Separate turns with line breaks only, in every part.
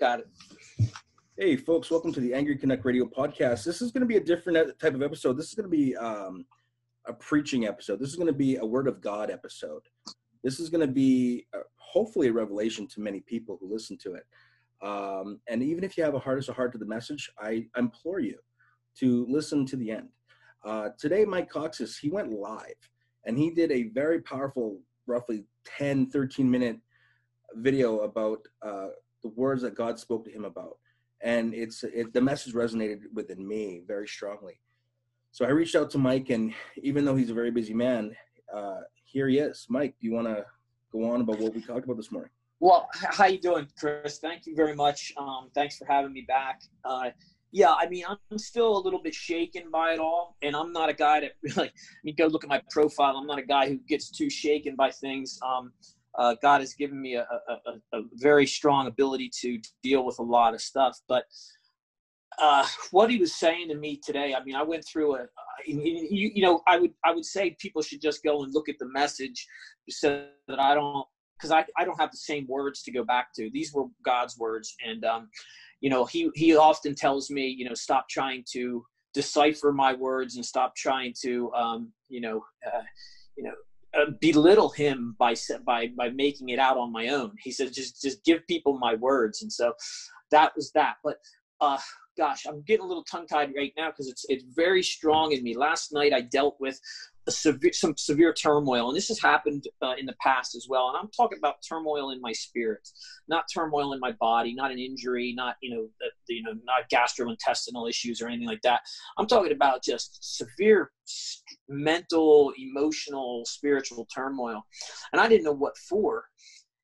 Got it.
Hey, folks, welcome to the Angry Canuck Radio podcast. This is going to be a different type of episode. This is going to be um, a preaching episode. This is going to be a Word of God episode. This is going to be uh, hopefully a revelation to many people who listen to it. Um, and even if you have a hardest of heart to the message, I implore you to listen to the end. Uh, today, Mike Kocsis, he went live and he did a very powerful, roughly 10, 13 minute video about uh, the words that God spoke to him about. And it's it, the message resonated within me very strongly. So I reached out to Mike, and even though he's a very busy man, uh, here he is. Mike, do you want to go on about what we talked about this morning?
Well, how you doing, Chris? Thank you very much. Um, thanks for having me back. Uh, yeah, I mean, I'm still a little bit shaken by it all, and I'm not a guy that really. I mean, go look at my profile. I'm not a guy who gets too shaken by things. Um, uh, God has given me a, a, a, very strong ability to deal with a lot of stuff. But uh, what he was saying to me today, I mean, I went through a, you, you know, I would I would say people should just go and look at the message so that I don't because I, I don't have the same words to go back to. These were God's words, and um, you know, he he often tells me, you know, stop trying to decipher my words and stop trying to, um, you know, uh, you know, uh, belittle him by by by making it out on my own. He said, just just give people my words, and so that was that. But uh, gosh, I'm getting a little tongue tied right now because it's it's very strong in me. Last night I dealt with severe, some severe turmoil, and this has happened uh, in the past as well. And I'm talking about turmoil in my spirit, not turmoil in my body, not an injury, not you know, the, you know, not gastrointestinal issues or anything like that. I'm talking about just severe mental, emotional, spiritual turmoil, and I didn't know what for.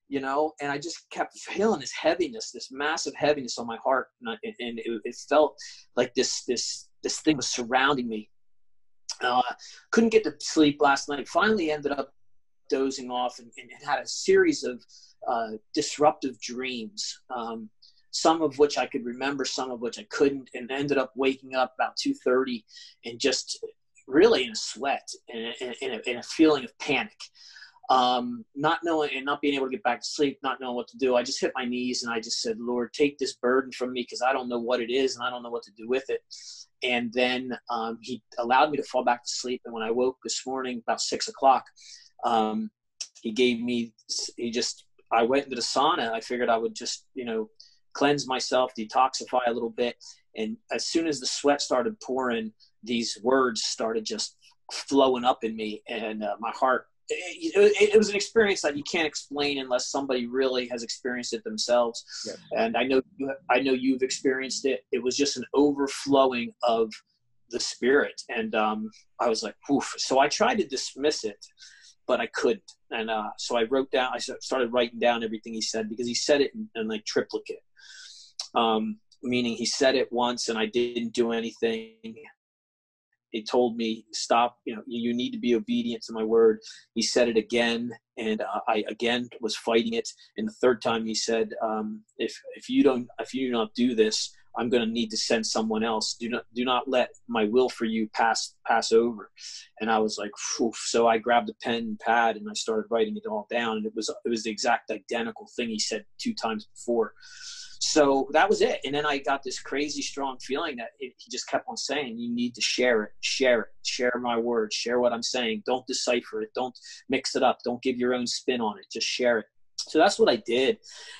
You know, and I just kept feeling this heaviness, this massive heaviness on my heart, and, I, and it, it felt like this this this thing was surrounding me uh, couldn't get to sleep last night. Finally, ended up dozing off and, and had a series of uh, disruptive dreams. Um, some of which I could remember, some of which I couldn't, and ended up waking up about two thirty and just really in a sweat and in, a, in a feeling of panic um, not knowing and not being able to get back to sleep, not knowing what to do. I just hit my knees and I just said, Lord, take this burden from me because I don't know what it is and I don't know what to do with it. And then um, he allowed me to fall back to sleep. And when I woke this morning about six o'clock, um, he gave me, he just, I went into the sauna. I figured I would just, you know, cleanse myself, detoxify a little bit. And as soon as the sweat started pouring, these words started just flowing up in me and uh, my heart it, it, was an experience that you can't explain unless somebody really has experienced it themselves. Yeah. And I know you, I know you've experienced it. It was just an overflowing of the spirit, and um, I was like, "Oof!" So I tried to dismiss it, but I couldn't. And uh, so I wrote down. I started writing down everything he said because he said it in, in like triplicate. Um, meaning he said it once and I didn't do anything he told me stop you know you need to be obedient to my word. He said it again and uh, i again was fighting it. And the third time he said um, if if you don't if you do not do this i'm going to need to send someone else do not do not let my will for you pass pass over and i was like Phew. so i grabbed a pen and pad and i started writing it all down and it was it was the exact identical thing he said two times before so that was it. And then I got this crazy strong feeling that it, he just kept on saying, you need to share it, share it, share my words, share what I'm saying. Don't decipher it. Don't mix it up. Don't give your own spin on it. Just share it. So that's what I did.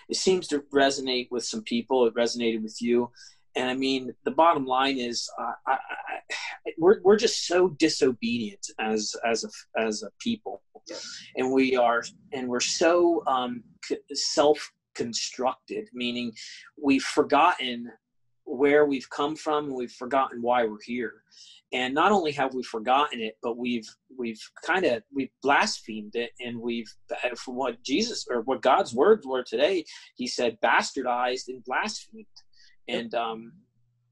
It seems to resonate with some people. It resonated with you. And I mean, the bottom line is, uh, I, I, we're we're just so disobedient as as a as a people, and we are, and we're so um, self constructed, meaning we've forgotten where we've come from and we've forgotten why we're here. And not only have we forgotten it, but we've we've kind of we've blasphemed it, and we've from what Jesus or what God's words were today. He said bastardized and blasphemed, and um,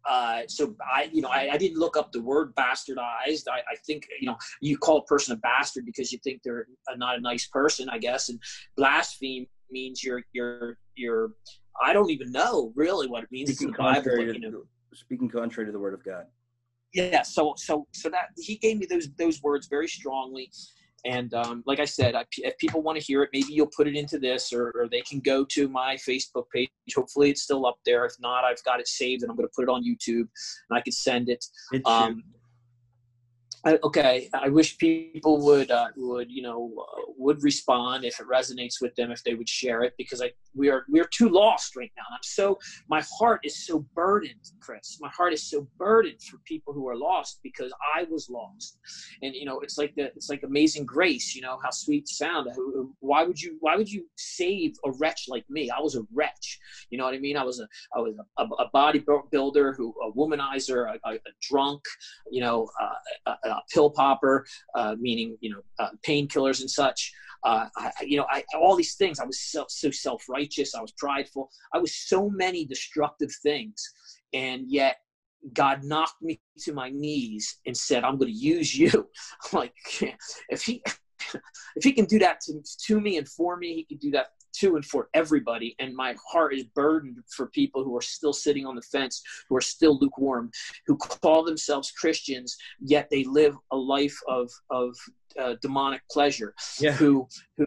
uh, so I, you know, I, I, didn't look up the word bastardized. I, I, think, you know, you call a person a bastard because you think they're a, not a nice person, I guess. And blaspheme means you're you're you're I don't even know really what it means.
Speaking contrary, Bible, you know. speaking contrary to the word of God.
Yeah. So so so that he gave me those those words very strongly, and um, like I said, I, if people want to hear it, maybe you'll put it into this, or, or, they can go to my Facebook page. Hopefully, it's still up there. If not, I've got it saved, and I'm going to put it on YouTube, and I can send it. Um, I, okay, I wish people would uh, would you know would respond if it resonates with them if they would share it because I we are we are too lost right now. I'm so my heart is so burdened, Chris. My heart is so burdened for people who are lost because I was lost, and you know it's like the it's like Amazing Grace. You know how sweet sound. Why would you Why would you save a wretch like me? I was a wretch. You know what I mean? I was a I was a, a bodybuilder who a womanizer, a, a, a drunk. You know. Uh, a, pill popper, uh, meaning you know uh, painkillers and such. Uh, I, you know, I, all these things. I was so, so self righteous. I was prideful. I was so many destructive things, and yet God knocked me to my knees and said, "I'm going to use you." Like, if he if he can do that to, to me and for me, he can do that to and for everybody. And my heart is burdened for people who are still sitting on the fence, who are still lukewarm, who call themselves Christians, yet they live a life of of uh, demonic pleasure. Yeah. Who who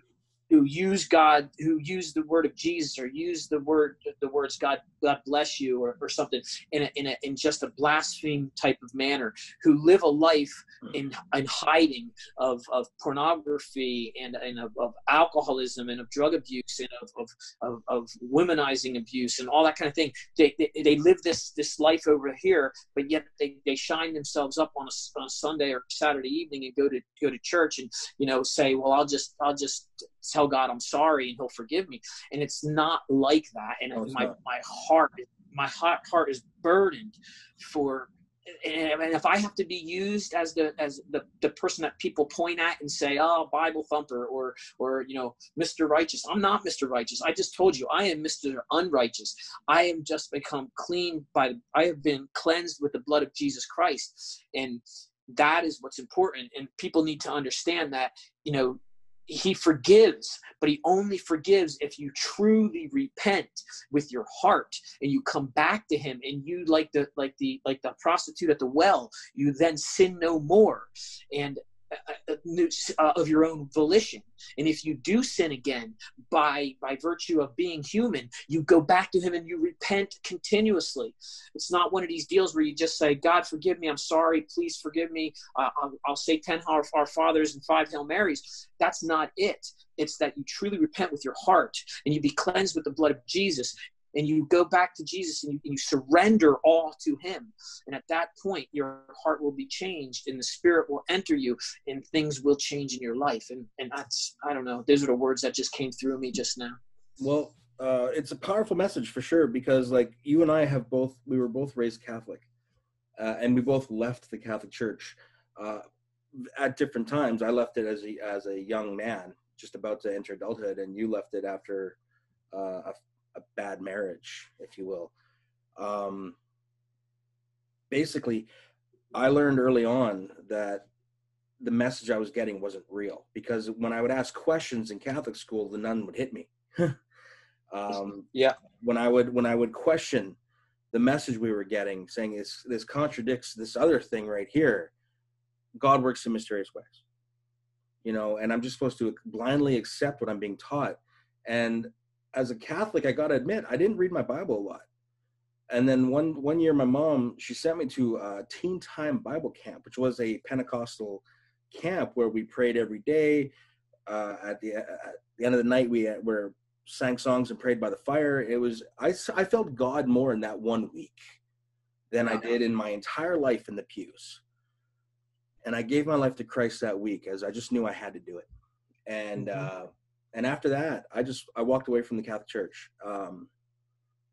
who use God, who use the word of Jesus, or use the word, the words "God, God bless you," or, or something in a, in a, in just a blaspheme type of manner, who live a life in in hiding of, of pornography and, and of, of alcoholism and of drug abuse and of, of, of, of womanizing abuse and all that kind of thing. They, they, they live this this life over here, but yet they, they shine themselves up on a, on a Sunday or Saturday evening and go to go to church and you know say, well, I'll just I'll just tell God I'm sorry and He'll forgive me. And it's not like that. And no, my not. my heart my heart heart is burdened for and if I have to be used as the as the, the person that people point at and say, "Oh, Bible thumper," or or you know, Mr. Righteous, I'm not Mr. Righteous. I just told you, I am Mr. Unrighteous. I am just become clean by. I have been cleansed with the blood of Jesus Christ, and that is what's important. And people need to understand that you know he forgives but he only forgives if you truly repent with your heart and you come back to him and you like the like the like the prostitute at the well you then sin no more. And uh, uh, of your own volition. And if you do sin again by by virtue of being human you go back to him and you repent continuously. It's not one of these deals where you just say god forgive me. I'm sorry. Please forgive me. Uh, I'll, I'll, say 10 our, our fathers and five hail marys. That's not it. It's that you truly repent with your heart and you be cleansed with the blood of jesus and you go back to Jesus and you, and you, surrender all to Him. And at that point, your heart will be changed and the Spirit will enter you and things will change in your life. And, and that's, I don't know, those are the words that just came through me just now.
Well, uh, it's a powerful message for sure because, like, you and I have both, we were both raised Catholic uh, and we both left the Catholic Church. Uh, at different times, I left it as a as a young man, just about to enter adulthood, and you left it after uh, a a bad marriage, if you will. Um, basically, I learned early on that the message I was getting wasn't real because when I would ask questions in Catholic school, the nun would hit me.
um, yeah.
When I would when I would question the message we were getting, saying this this contradicts this other thing right here. God works in mysterious ways, you know, and I'm just supposed to blindly accept what I'm being taught. And as a Catholic, I got to admit, I didn't read my Bible a lot. And then one one year, my mom she sent me to a Teen Time Bible Camp, which was a Pentecostal camp where we prayed every day. Uh, at the at the end of the night, we were sang songs and prayed by the fire. It was I I felt God more in that one week than I did in my entire life in the pews. And I gave my life to Christ that week as I just knew I had to do it. And mm-hmm. uh, and after that, I just I walked away from the Catholic Church, um,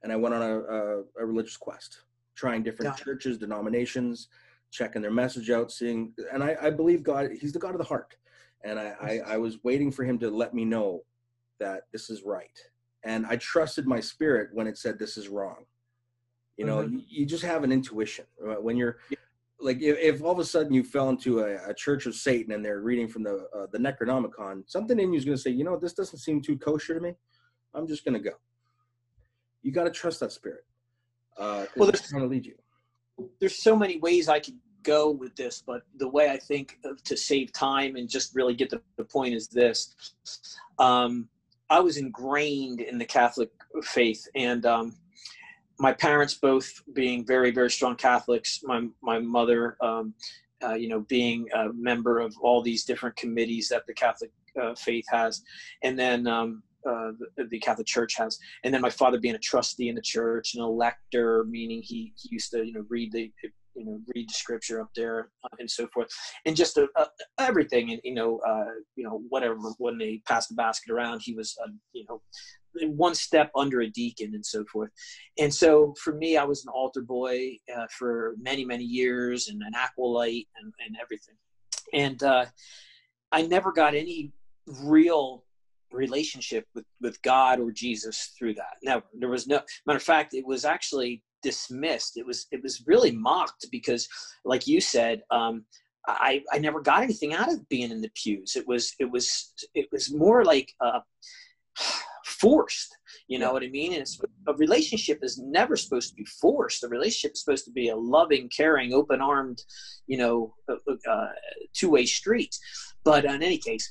and I went on a, a, a religious quest, trying different yeah. churches, denominations, checking their message out, seeing. And I, I believe God, He's the God of the heart, and I, I, I was waiting for Him to let me know that this is right, and I trusted my spirit when it said this is wrong. You know, mm-hmm. you, you, just have an intuition when you're like if, if, all of a sudden you fell into a, a, church of Satan and they're reading from the uh, the Necronomicon, something in you is going to say, you know, this doesn't seem too kosher to me. I'm just going to go. You got to trust that spirit. Uh, well, there's going to lead you.
There's so many ways I could go with this, but the way I think to save time and just really get to the point is this. Um, I was ingrained in the Catholic faith, and um, my parents both being very, very strong Catholics. My my mother, um, uh, you know, being a member of all these different committees that the Catholic uh, faith has, and then um, uh, the, the, Catholic Church has, and then my father being a trustee in the church, an elector, meaning he, he used to you know read the you know read the scripture up there uh, and so forth, and just uh, uh, everything, and you know you know whatever when they passed the basket around, he was you know one step under a deacon and so forth. And so for me, I was an altar boy uh, for many, many years and an acolyte and, and everything. And uh, I never got any real relationship with, with God or Jesus through that. Now, there was no matter of fact, it was actually dismissed. It was it was really mocked because, like you said, um, I I never got anything out of being in the pews. It was it was it was more like uh, forced. You know what I mean? And it's, a relationship is never supposed to be forced. A relationship is supposed to be a loving, caring, open-armed, you know, uh, uh two-way street. But in any case,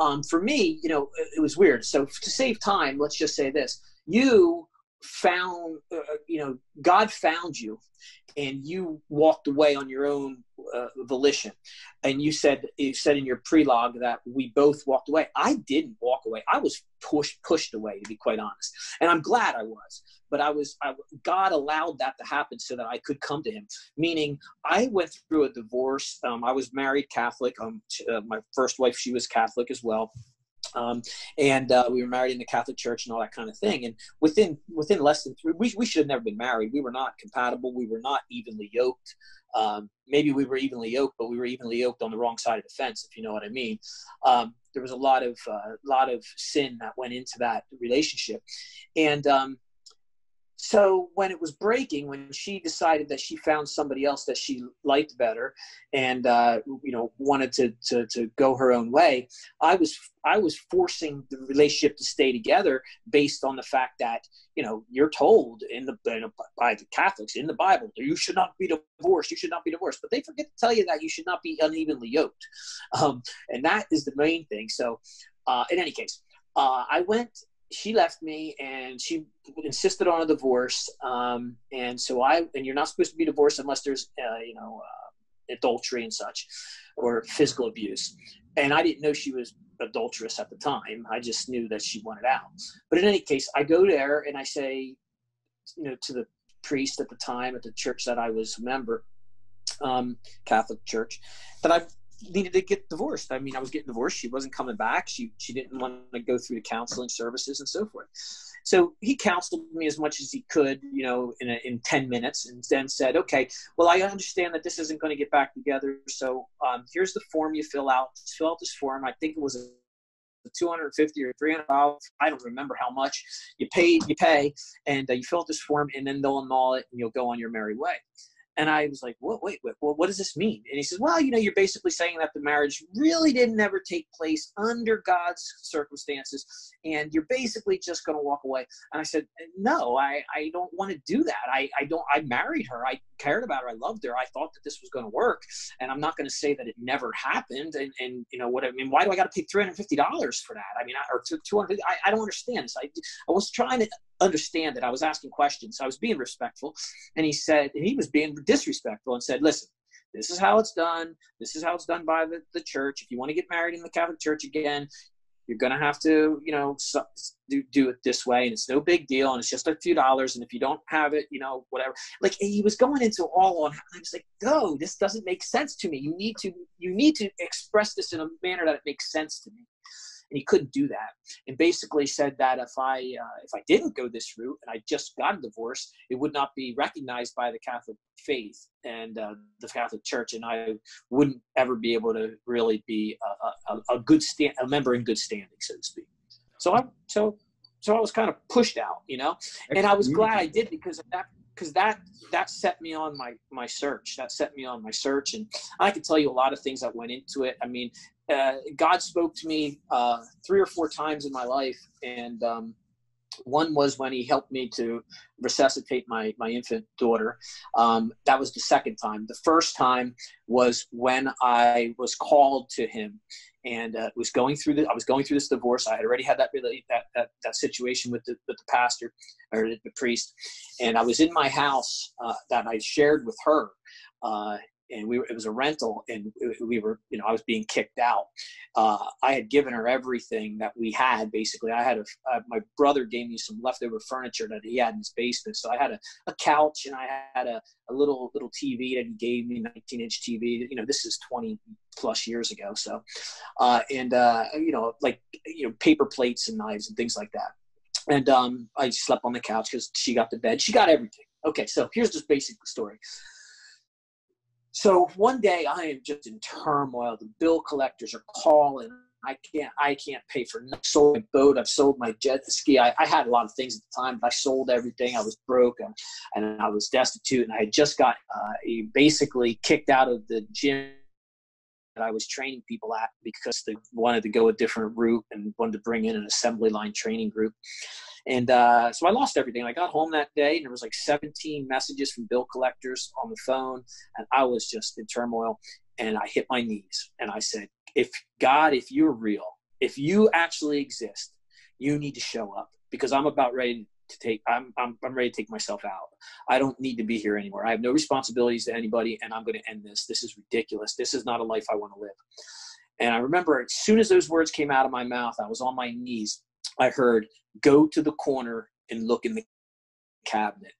um, for me, you know, it was weird. So to save time, let's just say this: you found, uh, you know, God found you, and you walked away on your own uh, volition. And you said you said in your prelogue that we both walked away. I didn't walk away. I was pushed pushed away, to be quite honest. And I'm glad I was. But I was I, God allowed that to happen so that I could come to Him. Meaning, I went through a divorce. Um, I was married Catholic. Um, uh, my first wife, she was Catholic as well. Um, and uh, we were married in the Catholic Church and all that kind of thing. And within within less than three, we, we should have never been married. We were not compatible. We were not evenly yoked. Um, maybe we were evenly yoked, but we were evenly yoked on the wrong side of the fence, if you know what I mean. Um, there was a lot of uh, lot of sin that went into that relationship, and um, so when it was breaking when she decided that she found somebody else that she liked better and uh, you know wanted to, to, to go her own way i was i was forcing the relationship to stay together based on the fact that you know you're told in the by the catholics in the bible you should not be divorced you should not be divorced. But they forget to tell you that you should not be unevenly yoked. Um, and that is the main thing. So uh, in any case uh, I went she left me and she insisted on a divorce. Um, and so I, and you're not supposed to be divorced unless there's, uh, you know, uh, adultery and such or physical abuse. And I didn't know she was adulterous at the time. I just knew that she wanted out. But in any case, I go there and I say, you know, to the priest at the time at the church that I was a member, um, Catholic church, that I've needed to get divorced. I mean, I was getting divorced. She wasn't coming back. She she didn't want to go through the counseling services and so forth. So he counseled me as much as he could, you know, in a, in ten minutes, and then said, "Okay, well, I understand that this isn't going to get back together. So um, here's the form you fill out. Fill out this form. I think it was a 250 or 300 dollars i don't remember how much you pay you pay and uh, you fill out this form and then they'll annul it and you'll go on your merry way and I was like, what, wait, wait, what does this mean? And he says, well, you know, you're basically saying that the marriage really didn't ever take place under God's circumstances. And you're basically just going to walk away. And I said, no, I, I don't want to do that. I, I don't, I married her. I cared about her. I loved her. I thought that this was going to work. And I'm not going to say that it never happened. And, and, you know, what I mean, why do I got to pay $350 for that? I mean, I, or 200, I, I don't understand this. I, I was trying to understand it. I was asking questions. I was being respectful. And he said, and he was being disrespectful and said, listen, this is how it's done. This is how it's done by the, the church. If you want to get married in the Catholic Church again, you're going to have to, you know, do, do it this way. And it's no big deal. And it's just a few dollars. And if you don't have it, you know, whatever. Like he was going into all on, I was like, no, this doesn't make sense to me. You need to, you need to express this in a manner that it makes sense to me and he couldn't do that. And basically said that if i uh, if i didn't go this route and i just got a divorce it would not be recognized by the catholic faith. And uh, the catholic church and i wouldn't ever be able to really be a, a, a good stand a member in good standing so to speak. So i so so i was kind of pushed out you know? And i was glad i did because that because that that set me on my my search. That set me on my search. And i could tell you a lot of things that went into it. I mean uh, God spoke to me uh, three or four times in my life, and um, One was when he helped me to resuscitate my my infant daughter. Um, that was the second time. The first time was when I was called to him and uh, was going through the I was going through this divorce. I had already had that really that that, that situation with the with the pastor or the priest, and I was in my house uh, that I shared with her. Uh, and we were, it was a rental and we were you know i was being kicked out. Uh, i had given her everything that we had basically. I had a uh, my brother gave me some leftover furniture that he had in his basement. So i had a, a couch and i had a, a little little tv that he gave me 19 inch tv you know this is 20 plus years ago so uh, and uh, you know like you know paper plates and knives and things like that. And um, i slept on the couch because she got the bed. She got everything. Okay so here's just basic story so one day I am just in turmoil. The bill collectors are calling. I can't I can't pay for I sold my boat. I've sold my jet ski. I, I, had a lot of things at the time, but I sold everything. I was broke and, and I was destitute, and I had just got uh, basically kicked out of the gym that I was training people at because they wanted to go a different route and wanted to bring in an assembly line training group. And uh, so I lost everything. I got home that day and there was like 17 messages from bill collectors on the phone. And I was just in turmoil. And I hit my knees and I said, if God, if you're real, if you actually exist, you need to show up because I'm about ready to take I'm, I'm i'm ready to take myself out i don't need to be here anymore i have no responsibilities to anybody and i'm going to end this this is ridiculous this is not a life i want to live and i remember as soon as those words came out of my mouth i was on my knees I heard, go to the corner and look in the cabinet.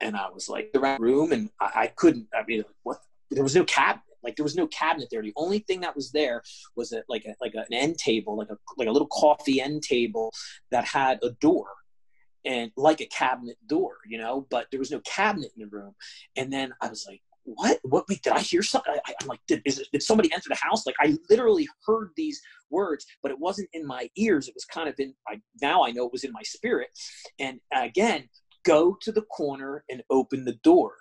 And I was like, the room, and I, I couldn't, I mean, what? There was no cabinet. Like there was no cabinet there. The only thing that was there was a, like a, like an end table, like a like a little coffee end table that had a door, and like a cabinet door, you know. But there was no cabinet in the room. And then I was like, what? What? Wait, did I hear something? I, am like, did, is did somebody enter the house? Like, I literally heard these words, but it wasn't in my ears. It was kind of in. I, now I know it was in my spirit. And again, go to the corner and open the door.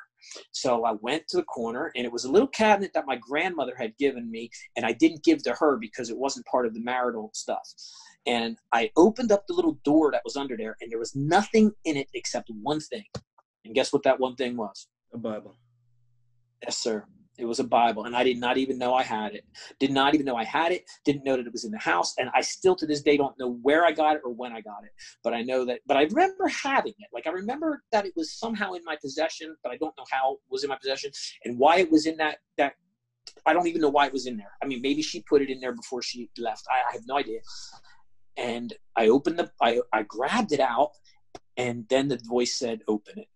So I went to the corner, and it was a little cabinet that my grandmother had given me, and I didn't give to her because it wasn't part of the marital stuff. And I opened up the little door that was under there, and there was nothing in it except one thing. And guess what that one thing was?
A Bible.
Yes, sir. It was a Bible, and I did not even know I had it. Did not even know I had it. Didn't know that it was in the house, and I still to this day don't know where I got it or when I got it. But I know that. But I remember having it. Like I remember that it was somehow in my possession, but I don't know how it was in my possession and why it was in that that. I don't even know why it was in there. I mean, maybe she put it in there before she left. I, I have no idea. And I opened the. I I grabbed it out, and then the voice said, "Open it."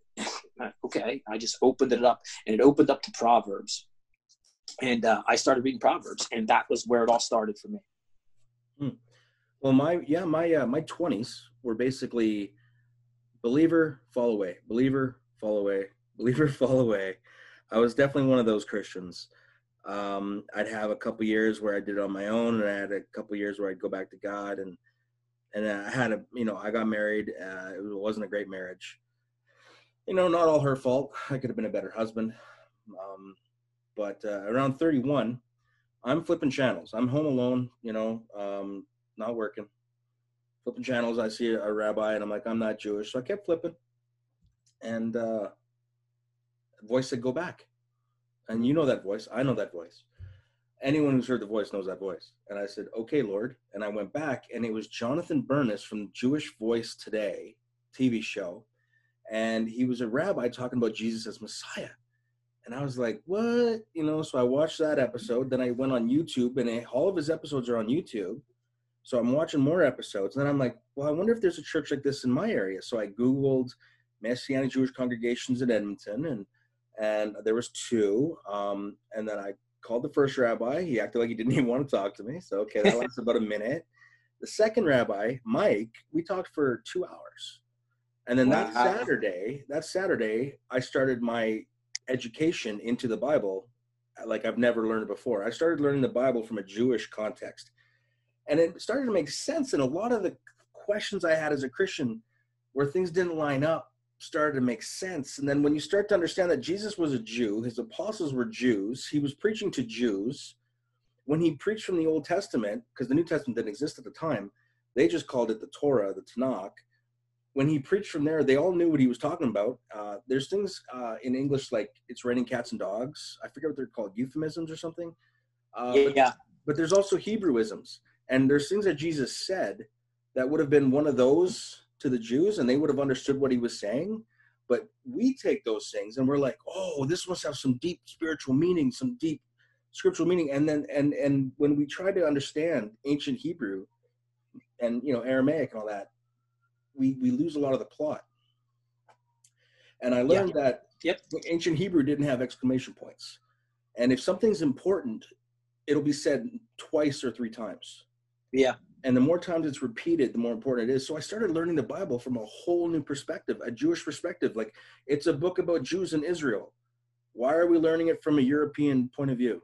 Okay, I just opened it up and it opened up to Proverbs. And uh, I started reading Proverbs, and that was where it all started for me.
Hmm. Well, my yeah, my uh, my twenties were basically believer, fall away, believer, fall away, believer, fall away. I was definitely one of those Christians. Um, I'd have a couple years where I did it on my own, and I had a couple years where I'd go back to God, and and I had a you know I got married. Uh, it wasn't a great marriage, you know, not all her fault. I could have been a better husband. Um, but uh, around 31, I'm flipping channels. I'm home alone, you know, um, not working. Flipping channels. I see a, rabbi and I'm like, I'm not Jewish. So I kept flipping. And uh, voice said, go back. And you know that voice. I know that voice. Anyone who's heard the voice knows that voice. And I said, okay, Lord. And I went back and it was Jonathan Bernis from Jewish Voice Today TV show and he was a rabbi talking about Jesus as Messiah. And I was like, what? You know, so I watched that episode. Then I went on YouTube, and all of his episodes are on YouTube. So I'm watching more episodes. And then I'm like, well, I wonder if there's a church like this in my area. So I Googled Messianic Jewish congregations in Edmonton, and and there was two. Um, and then I called the first rabbi. He acted like he didn't even want to talk to me. So okay, that lasted about a minute. The second rabbi, Mike, we talked for two hours. And then wow. that Saturday, that Saturday, I started my education into the Bible uh, like I've never learned before. I started learning the Bible from a Jewish context. And it started to make sense. And a lot of the questions I had as a Christian where things didn't line up started to make sense. And then when you start to understand that Jesus was a Jew, his apostles were Jews, he was preaching to Jews. When he preached from the Old Testament, because the New Testament didn't exist at the time, they just called it the Torah, the Tanakh when he preached from there, they all knew what he was talking about. Uh, there's things uh, in English like it's raining cats and dogs. I forget what they're called, euphemisms or something.
Uh, yeah.
But, but there's also Hebrewisms, and there's things that Jesus said that would have been one of those to the Jews, and they would have understood what he was saying. But we take those things and we're like, oh, this must have some deep spiritual meaning, some deep scriptural meaning. And then and and when we try to understand ancient Hebrew and you know Aramaic and all that, we we lose a lot of the plot. And I learned yeah. that
yep.
ancient Hebrew didn't have exclamation points. And if something's important, it'll be said twice or three times.
Yeah.
And the more times it's repeated, the more important it is. So I started learning the Bible from a whole new perspective, a Jewish perspective. Like it's a book about Jews in Israel. Why are we learning it from a European point of view?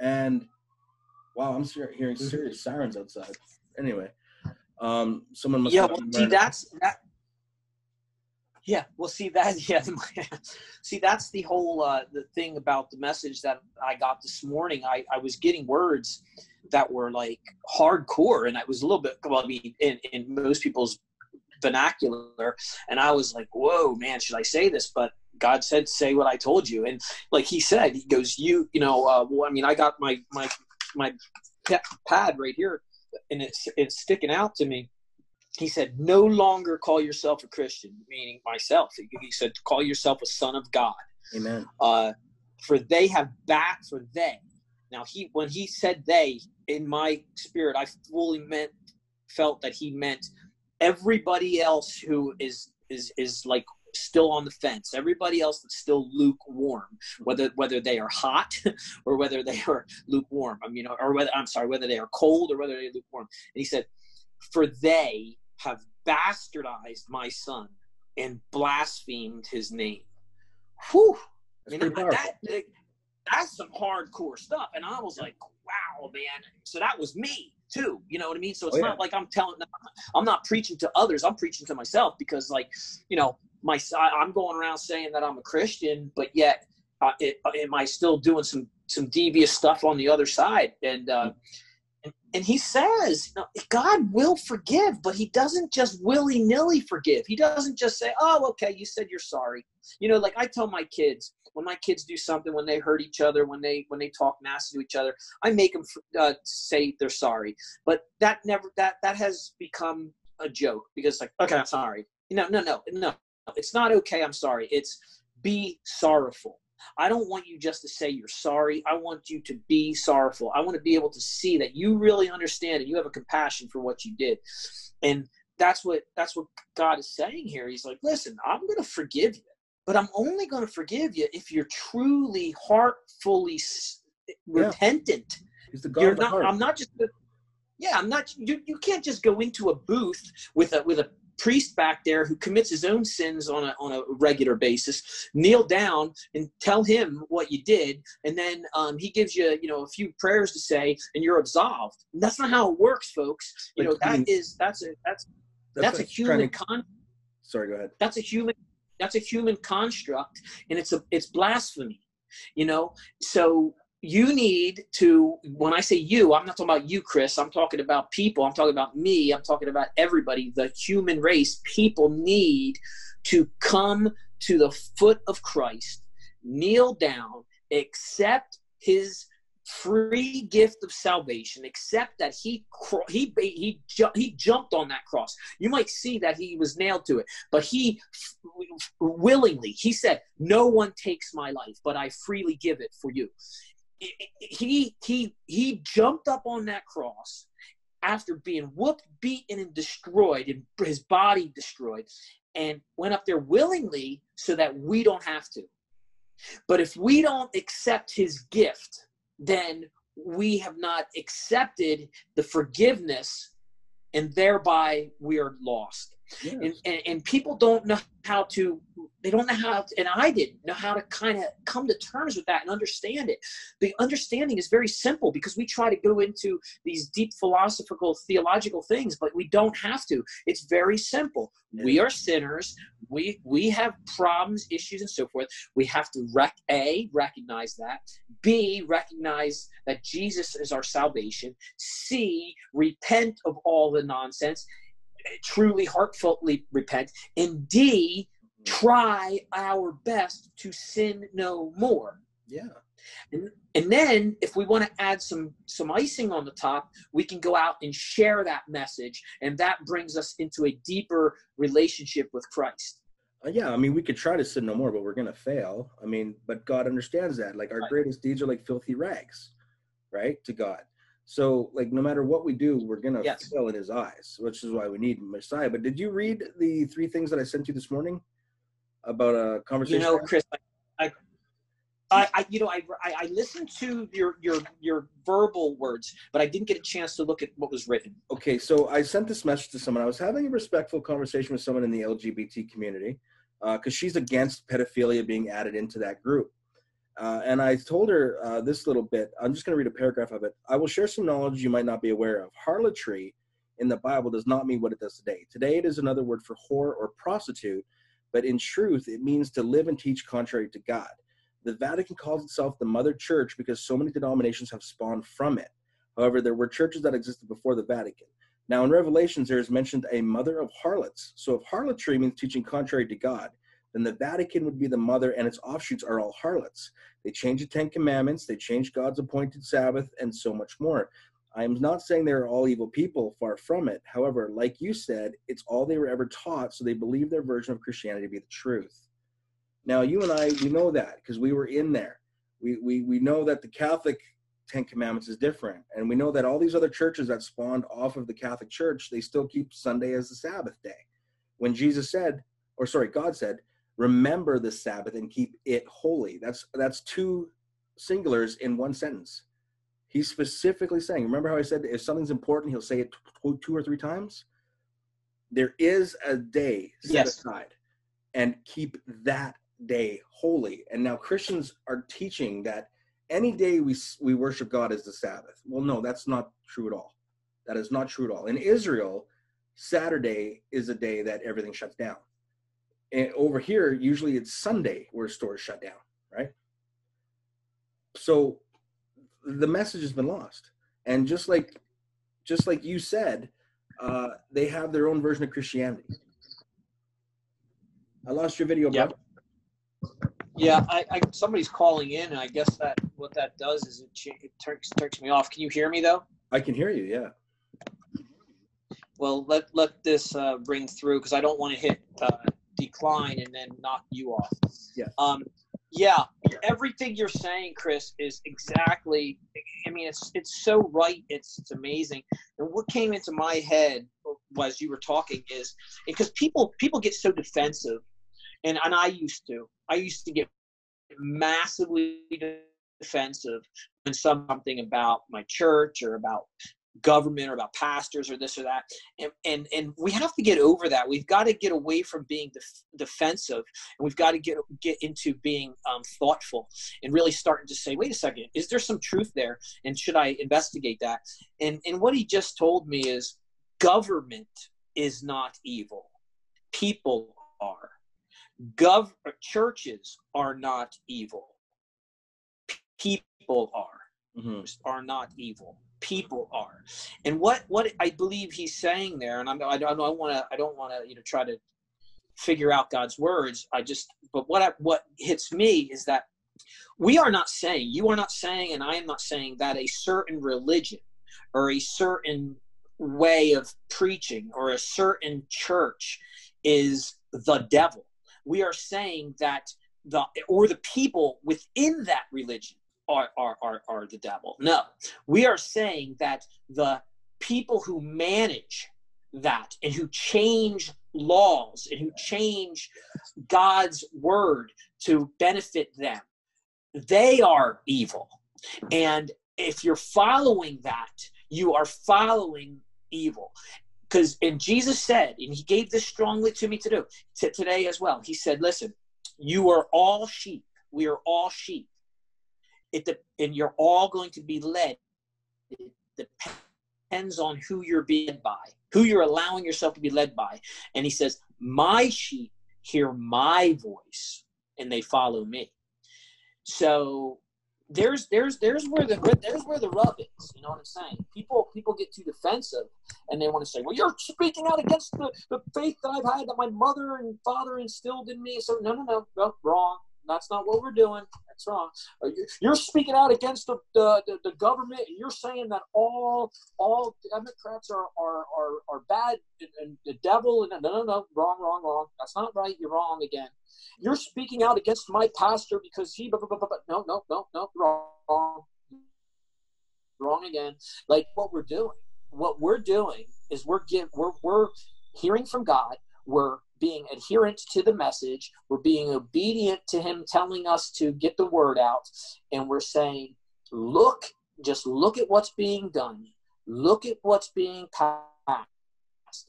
And wow, I'm hearing mm-hmm. serious sirens outside. Anyway, um, someone must.
Yeah, well, see, that's that. Yeah, well, see that. Yeah, see that's the whole uh, the thing about the message that I got this morning. I I was getting words that were like hardcore, and I was a little bit. Well, I mean, in in most people's vernacular, and I was like, "Whoa, man, should I say this?" But God said, "Say what I told you," and like He said, He goes, "You, you know, uh, well, I mean, I got my my my pad right here and it's it's sticking out to me. He said, "No longer call yourself a Christian," meaning myself. He said, "Call yourself a son of God."
Amen.
Uh, for they have back for they. Now he when he said they in my spirit, I fully meant felt that he meant everybody else who is is is like still on the fence. Everybody else that's still lukewarm, whether whether they are hot or whether they are lukewarm. I mean, or whether I'm sorry, whether they are cold or whether they're lukewarm. And he said, "For they have bastardized my son and blasphemed his name." Whew. I mean, that, that, that's some hardcore stuff. And I was like, wow, man. So that was me too. You know what I mean? So it's oh, yeah. not like I'm telling, I'm not preaching to others. I'm preaching to myself because, like, you know, my I'm going around saying that I'm a Christian, but yet uh, it, uh, am I still doing some some devious stuff on the other side? And uh, and, and he says, you know, God will forgive, but He doesn't just willy nilly forgive. He doesn't just say, "Oh, okay, you said you're sorry." You know, like I tell my kids when my kids do something, when they hurt each other, when they when they talk nasty to each other, I make them uh, say they're sorry. But that never that that has become a joke because like, okay, I'm sorry. No, no, no, no. It's not okay. I'm sorry. It's be sorrowful. I don't want you just to say you're sorry. I want you to be sorrowful. I want to be able to see that you really understand and you have a compassion for what you did. And that's what that's what God is saying here. He's like, "Listen, I'm going to forgive you, but I'm only going to forgive you if you're truly heartfully yeah. repentant."
He's the God you're
not,
heart.
I'm not just yeah, I'm not. You, you can't just go into a booth with a with a priest back there who commits his own sins on a, on a regular basis kneel down and tell him what you did. And then um, he gives you you know a few prayers to say and you're absolved. And that's not how it works folks. You know that is that's a that's that's, that's a human to, con
sorry go ahead.
that's a human that's a human construct and it's a it's blasphemy you know? So you need to when i say you i'm not talking about you chris. I'm talking about people. I'm talking about me. I'm talking about everybody. The human race. People need to come to the foot of christ kneel down accept his free gift of salvation accept that he he he he jumped on that cross. You might see that he was nailed to it but he willingly he said no one takes my life but i freely give it for you he he he jumped up on that cross after being whooped, beaten, and destroyed, and his body destroyed, and went up there willingly so that we don't have to. But if we don't accept his gift, then we have not accepted the forgiveness, and thereby we are lost. Yes. And, and, and people don't know how to they don't know how to, and i didn't know how to kind of come to terms with that and understand it. The understanding is very simple because we try to go into these deep philosophical theological things but we don't have to. It's very simple. We are sinners. We we have problems issues and so forth. We have to rec- a recognize that. B recognize that jesus is our salvation. C repent of all the nonsense truly heartfeltly repent and d try our best to sin no more
Yeah.
and, and then if we want to add some some icing on the top we can go out and share that message and that brings us into a deeper relationship with christ
Uh, yeah, I mean, we could try to sin no more, but we're gonna fail. I mean, but God understands that. Like our
Right.
greatest deeds are like filthy rags, right, to God. So, like, no matter what we do, we're gonna
Yes.
fail in His eyes, which is why we need Messiah. But did you read the three things that I sent you this morning about a conversation?
you know chris i i, I, you know I, I i listened to your your your verbal words but i didn't get a chance to look at what was written
okay, so I sent this message to someone. I was having a respectful conversation with someone in the LGBT community uh, because she's against pedophilia being added into that group. Uh, and I told her uh, this little bit. I'm just going to read a paragraph of it. I will share some knowledge you might not be aware of. Harlotry in the Bible does not mean what it does today. Today, it is another word for whore or prostitute, but in truth, it means to live and teach contrary to God. The Vatican calls itself the Mother Church because so many denominations have spawned from it. However, there were churches that existed before the Vatican. Now, in Revelations, there is mentioned a mother of harlots. So, if harlotry means teaching contrary to God, then the Vatican would be the mother, and its offshoots are all harlots. They changed the Ten Commandments, they changed God's appointed Sabbath, and so much more. I am not saying they're all evil people, far from it. However, like you said, it's all they were ever taught, so they believe their version of Christianity to be the truth. Now, you and I, we know that because we were in there. We, we, we know that the Catholic Ten Commandments is different. And we know that all these other churches that spawned off of the Catholic Church, they still keep Sunday as the Sabbath day. When Jesus said, or sorry, God said, remember the Sabbath and keep it holy. That's that's two singulars in one sentence. He's specifically saying, remember how I said if something's important, he'll say it tw- two or three times? There is a day set
Yes.
aside and keep that day holy. And now Christians are teaching that any day we we worship God is the Sabbath. Well, no, that's not true at all. That is not true at all. In Israel, Saturday is a day that everything shuts down. And over here, usually it's Sunday where stores shut down, right? So the message has been lost. And just like just like you said, uh, they have their own version of Christianity. I lost your video, bro.
Yep. yeah I, I somebody's calling in and i guess that what that does is it, it turns turns me off can you hear me though
I can hear you. Yeah.
well let let this uh, ring through because i don't want to hit uh, decline and then knock you off.
Yeah.
um yeah everything you're saying chris is exactly i mean it's it's so right. It's it's amazing. And what came into my head as you were talking is because people people get so defensive and and i used to. I used to get massively defensive when something about my church or about government or about pastors or this or that. And and, and we have to get over that. We've got to get away from being def- defensive and we've got to get get into being um, thoughtful and really starting to say wait a second is there some truth there? And should i investigate that? And and what he just told me is government is not evil. People are. Gov churches are not evil. People are.
Hmm
are not evil people are. And what what i believe he's saying there and I'm, i don't want to i don't want to you know try to figure out god's words i just but what I, what hits me is that we are not saying you are not saying and i am not saying that a certain religion or a certain way of preaching or a certain church is the devil. We are saying that the or the people within that religion are are are, are the devil no we are saying that the people who manage that and who change laws and who change God's word to benefit them, they are evil. And if you're following that, you are following evil. Because, and Jesus said, and he gave this strongly to me to do to today as well. He said, Listen, you are all sheep. We are all sheep. It and you're all going to be led. It depends on who you're being led by, who you're allowing yourself to be led by. And he says, My sheep hear my voice and they follow me. So there's there's there's where the there's where the rub is. You know what I'm saying? People people get too defensive and they want to say, "Well, you're speaking out against the, the faith that I've had that my mother and father instilled in me." So no, no, no, no, wrong. That's not what we're doing. That's wrong. Uh, you're speaking out against the, the, the, the government, and you're saying that all all Democrats are are are, are bad and, and the devil. And no, no, no, wrong, wrong, wrong. That's not right. You're wrong again. You're speaking out against my pastor because he. Blah, blah, blah, no, no, no, no, wrong, wrong again. Like what we're doing. What we're doing is we're give we're we're hearing from God. We're being adherent to the message. We're being obedient to Him telling us to get the word out, and we're saying, look, just look at what's being done. Look at what's being passed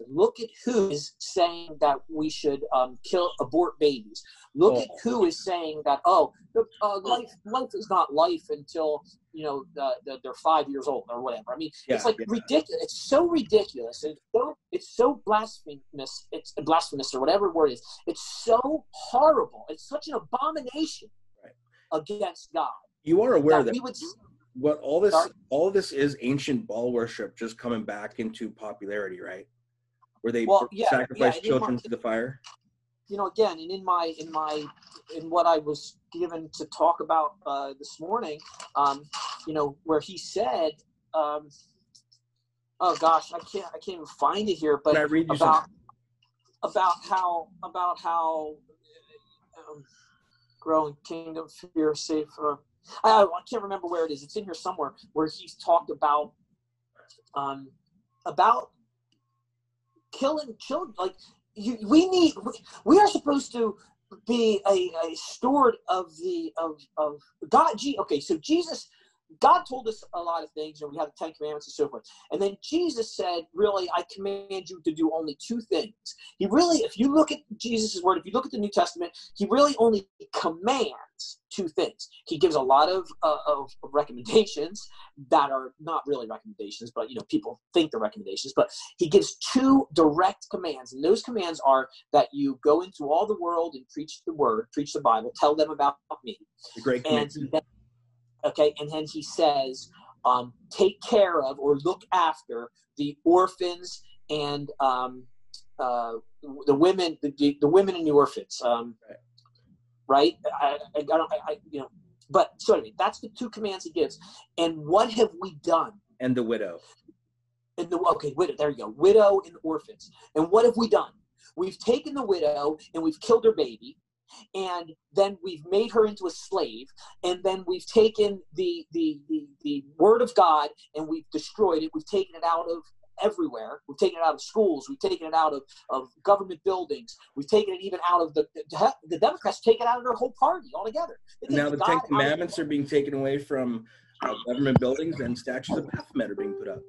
Look at who is saying that we should um, kill, abort babies. Look oh. at who is saying that oh, uh, life life is not life until you know the, the, they're five years old or whatever. I mean, yeah, it's like yeah. ridiculous. It's so ridiculous. It's so it's so blasphemous. It's blasphemous or whatever word is. It's so horrible. It's such an abomination right. against God.
You are aware that, that we would what all this all this is ancient Baal worship just coming back into popularity, right? Where they well, yeah, sacrifice yeah, children my, to the fire?
You know, again, and in my in my in what I was given to talk about uh, this morning, um, you know, where he said, um, "Oh gosh, I can't I can't even find it here," but about something? about about how about how um, growing kingdom fear safe. Uh, I, I can't remember where it is. It's in here somewhere where he's talked about um, about killing children. Like you, we need, we, we are supposed to be a, a steward of the of of God. G. Okay, so Jesus God told us a lot of things, and we have the Ten Commandments and so forth. And then Jesus said, Really, I command you to do only two things. He really, if you look at Jesus' word, if you look at the New Testament, he really only commands two things. He gives a lot of, uh, of recommendations that are not really recommendations, but you know, people think they're recommendations, but he gives two direct commands. And those commands are that you go into all the world and preach the word, preach the Bible, tell them about me.
The great
and Okay, and then he says, um, take care of or look after the orphans and um, uh, the women, the, the women and the orphans. Um, right? I, I, I don't, I, I, you know, but so anyway, that's the two commands he gives. And what have we done?
And the widow.
And the okay, widow. There you go. Widow and orphans. And what have we done? We've taken the widow and we've killed her baby and then we've made her into a slave and then we've taken the, the the the, word of god and we've destroyed it. We've taken it out of everywhere. We've taken it out of schools. We've taken it out of, of government buildings. We've taken it even out of the the, the democrats take it out of their whole party altogether.
Now the ten commandments are being taken away from uh, government buildings and statues of baphomet are being put up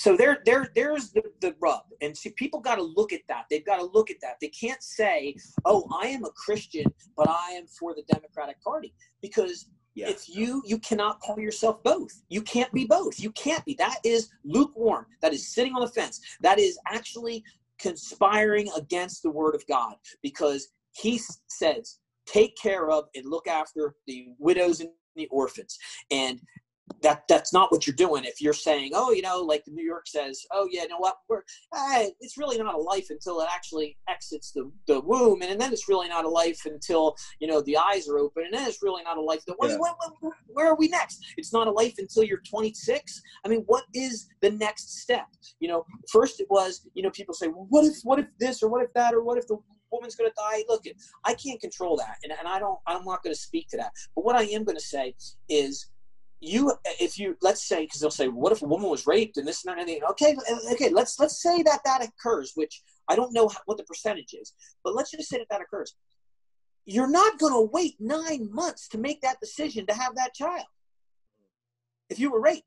so there there there's the, the rub. And see people got to look at that. They've got to look at that. They can't say oh i am a christian but i am for the democratic party. Because yeah. if you you cannot call yourself both. You can't be both. You can't be. That is lukewarm. That is sitting on the fence. That is actually conspiring against the word of god. Because he says take care of and look after the widows and the orphans. And that that's not what you're doing. If you're saying oh you know like new york says oh yeah you know what? We're it's really not a life until it actually exits the, the womb and, and then it's really not a life until you know the eyes are open and then it's really not a life. Yeah. where, where, where are we next? It's not a life until you're 26 i mean what is the next step? You know first it was you know people say well what if what if this or what if that or what if the woman's going to die? Look i can't control that and, and i don't i'm not going to speak to that. But what i am going to say is you if you let's say because they'll say what if a woman was raped and this and that and that okay okay let's let's say that that occurs which i don't know what the percentage is but let's just say that that occurs. You're not going to wait nine months to make that decision to have that child. If you were raped.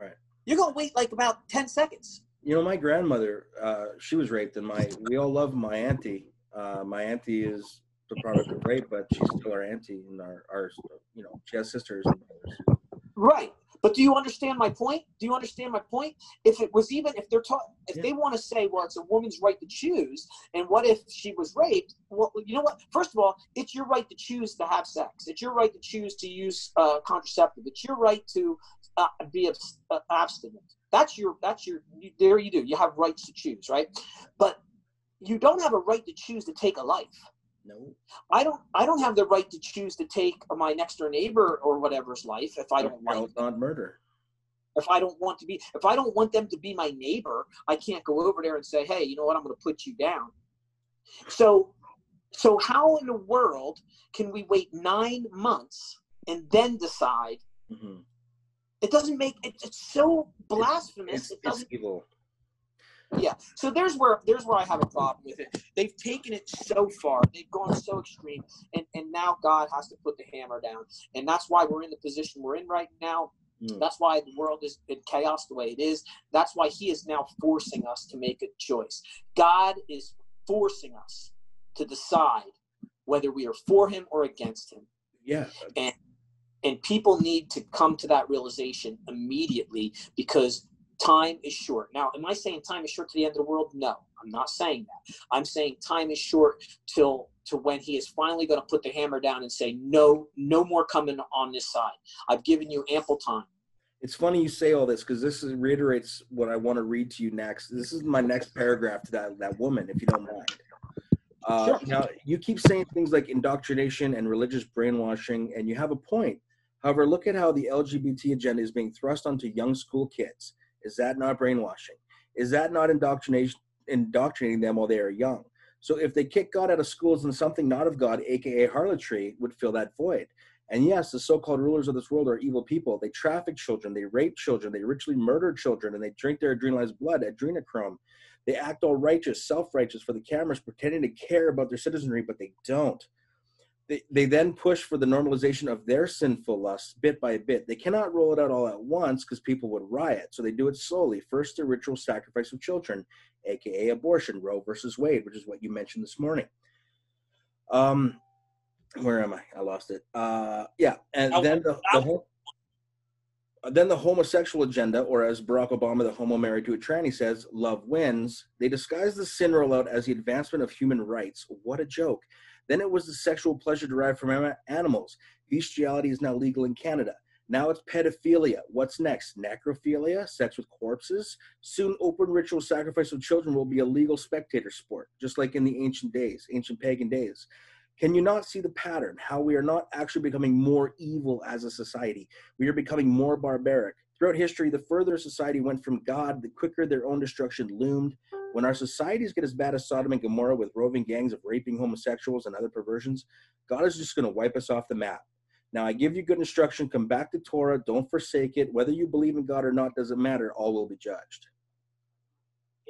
Right.
You're going to wait like about 10 seconds.
You know my grandmother uh, she was raped and my we all love my auntie. Uh, my auntie is the product of rape but she's still our auntie and our, our you know she has sisters and brothers
Right. But do you understand my point? Do you understand my point? If it was even if they're taught if
Yeah.
they want to say, well, it's a woman's right to choose, and what if she was raped? Well, you know what? First of all, it's your right to choose to have sex. It's your right to choose to use uh, contraceptive. It's your right to uh, be abs- uh, abstinent. That's your that's your you, there you do. You have rights to choose, right? But you don't have a right to choose to take a life.
No.
I don't I don't have the right to choose to take my next door neighbor or whatever's life if I don't
want. not murder.
if I don't want to be if I don't want them to be my neighbor, I can't go over there and say, "Hey, you know what? I'm going to put you down." So so how in the world can we wait 9 months and then decide?
Mhm.
It doesn't make it, it's so blasphemous.
It's,
it
it's evil.
Yeah so there's where there's where i have a problem with it. They've taken it so far they've gone so extreme and and now god has to put the hammer down. And that's why we're in the position we're in right now.
Mm.
that's why the world is in chaos the way it is. That's why he is now forcing us to make a choice. God is forcing us to decide whether we are for him or against him.
Yeah.
and and people need to come to that realization immediately because time is short. Now, am I saying time is short to the end of the world? No, I'm not saying that. I'm saying time is short till to when he is finally going to put the hammer down and say, no, no more coming on this side. I've given you ample time.
It's funny you say all this because this is, reiterates what I want to read to you next. This is my next paragraph to that, that woman, if you don't mind. Uh,
Sure.
Now, you keep saying things like indoctrination and religious brainwashing, and you have a point. However, look at how the LGBT agenda is being thrust onto young school kids. Is that not brainwashing? Is that not indoctrination, indoctrinating them while they are young? So if they kick God out of schools, then something not of God, aka harlotry, would fill that void. And yes, the so-called rulers of this world are evil people. They traffic children, they rape children, they ritually murder children, and they drink their adrenalized blood, adrenochrome. They act all righteous, self-righteous for the cameras, pretending to care about their citizenry, but they don't. They, they then push for the normalization of their sinful lusts bit by bit. They cannot roll it out all at once because people would riot. So they do it slowly. First, the ritual sacrifice of children, aka abortion, Roe versus Wade, which is what you mentioned this morning. Um, where am I? I lost it. Uh, yeah, and then the, the whole, then the homosexual agenda, or as Barack Obama, the homo married to a tranny, says, love wins. They disguise the sin rollout as the advancement of human rights. What a joke. Then it was the sexual pleasure derived from animals. Bestiality is now legal in Canada. Now it's pedophilia. What's next? Necrophilia, sex with corpses. Soon, open ritual sacrifice of children will be a legal spectator sport, just like in the ancient days, ancient pagan days. Can you not see the pattern? How we are not actually becoming more evil as a society. We are becoming more barbaric. Throughout history, the further society went from God, the quicker their own destruction loomed. When our societies get as bad as Sodom and Gomorrah with roving gangs of raping homosexuals and other perversions, God is just going to wipe us off the map. Now, I give you good instruction. Come back to Torah. Don't forsake it. Whether you believe in God or not doesn't matter. All will be judged.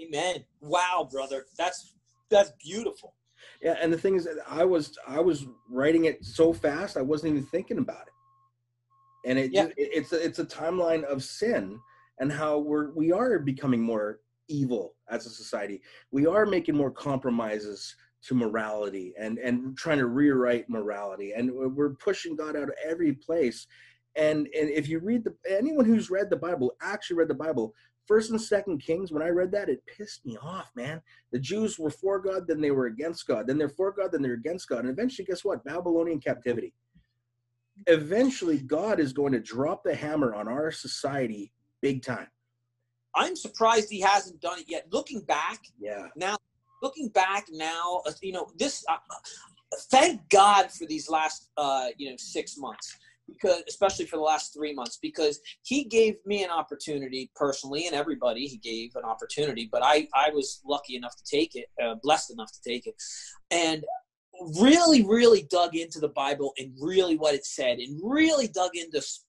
Amen. Wow, brother. That's that's beautiful.
Yeah, and the thing is, I was I was writing it so fast, I wasn't even thinking about it. And it,
Yeah.
it it's a, it's a timeline of sin and how we're we are becoming more evil as a society. We are making more compromises to morality and and trying to rewrite morality, and we're- pushing God out of every place. And and if you read the anyone who's read the Bible actually read the Bible. First and Second Kings, when I read that, it pissed me off, man the Jews were for God, then they were against God, then they're for God, then they're against God. And eventually, guess what? Babylonian captivity. Eventually, God is going to drop the hammer on our society big time.
I'm surprised he hasn't done it yet. Looking back,
Yeah.
now looking back now uh, you know this uh, thank god for these last uh you know six months because especially for the last three months because he gave me an opportunity personally and everybody he gave an opportunity but i i was lucky enough to take it uh, blessed enough to take it and really really dug into the bible and really what it said and really dug into sp-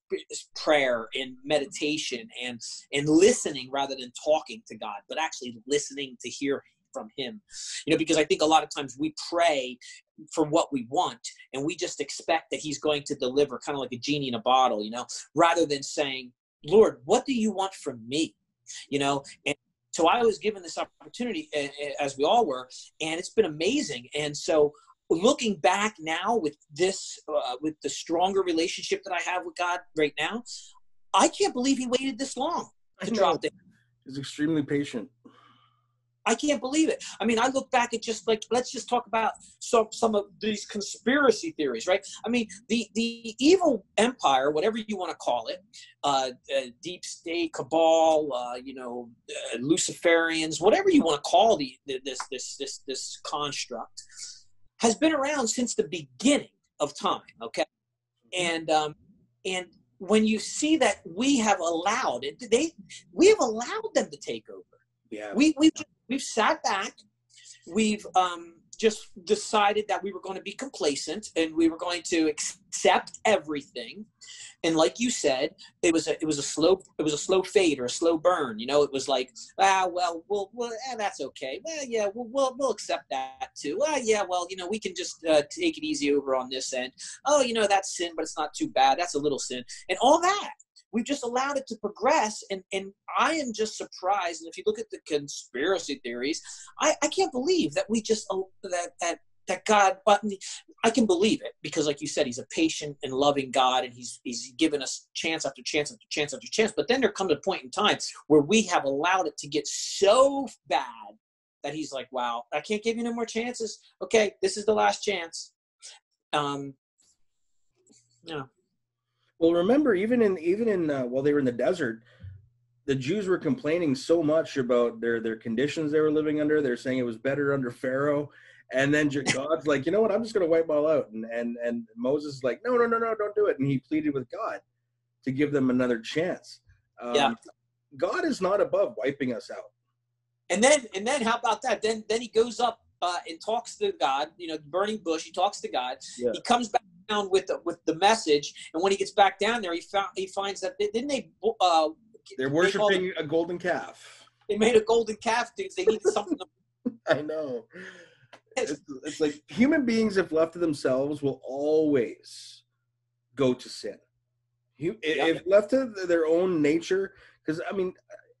prayer and meditation and and listening rather than talking to god but actually listening to hear from him. You know because i think a lot of times we pray for what we want and we just expect that he's going to deliver kind of like a genie in a bottle you know rather than saying lord what do you want from me? You know and so i was given this opportunity as we all were and it's been amazing. And so looking back now with this uh, with the stronger relationship that i have with god right now I can't believe he waited this long to drop it.
He's extremely patient.
I can't believe it. I mean, I look back at just like let's just talk about some some of these conspiracy theories, right? I mean, the the evil empire, whatever you want to call it, uh, uh, deep state cabal, uh, you know, uh, Luciferians, whatever you want to call the, the this this this this construct, has been around since the beginning of time. Okay, and um, and when you see that we have allowed it, they we have allowed them to take over.
Yeah,
We we we've sat back. We've um, just decided that we were going to be complacent and we were going to accept everything. And like you said, it was a it was a slow it was a slow fade or a slow burn. You know, it was like ah well well well eh, that's okay. Well yeah we'll we'll, we'll accept that too. Well yeah well you know we can just uh, take it easy over on this end. Oh you know that's sin but it's not too bad. That's a little sin and all that we've just allowed it to progress and and i am just surprised and if you look at the conspiracy theories i i can't believe that we just that that that god but i can believe it because like you said he's a patient and loving god and he's he's given us chance after chance after chance after chance but then there comes a point in time where we have allowed it to get so bad that he's like wow i can't give you no more chances. Okay this is the last chance. Um yeah
Well, remember, even in even in uh, while they were in the desert, the Jews were complaining so much about their their conditions they were living under. They're saying it was better under Pharaoh, and then God's like, you know what? I'm just going to wipe them all out. And and and Moses is like, no, no, no, no, don't do it. And he pleaded with God to give them another chance. Um,
Yeah.
God is not above wiping us out.
And then and then how about that? Then then he goes up uh, and talks to God. You know, burning bush. He talks to God.
Yeah.
He comes back with the with the message, and when he gets back down there, he found he finds that didn't they uh,
They're
They
worshiping a golden calf.
they made a golden calf dude. They need something. To,
I know. It's, it's like human beings, if left to themselves, will always go to sin. You, If left to their own nature, because I mean,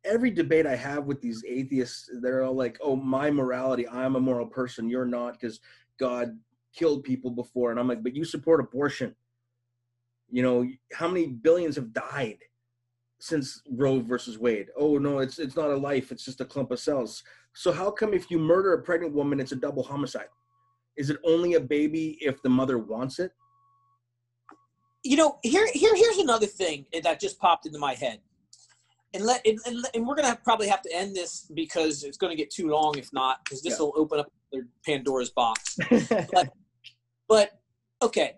every debate I have with these atheists, they're all like, "Oh, my morality, I'm a moral person. You're not, because God killed people before." And I'm like, "But you support abortion. You know, how many billions have died since Roe versus Wade? Oh no, it's it's not a life. It's just a clump of cells." So how come if you murder a pregnant woman, it's a double homicide? Is it only a baby if the mother wants it?
you know, here here here's another thing that just popped into my head. And let and, and, and we're gonna have, probably have to end this because it's gonna get too long if not because this
Yeah.
will open up their Pandora's box. But okay,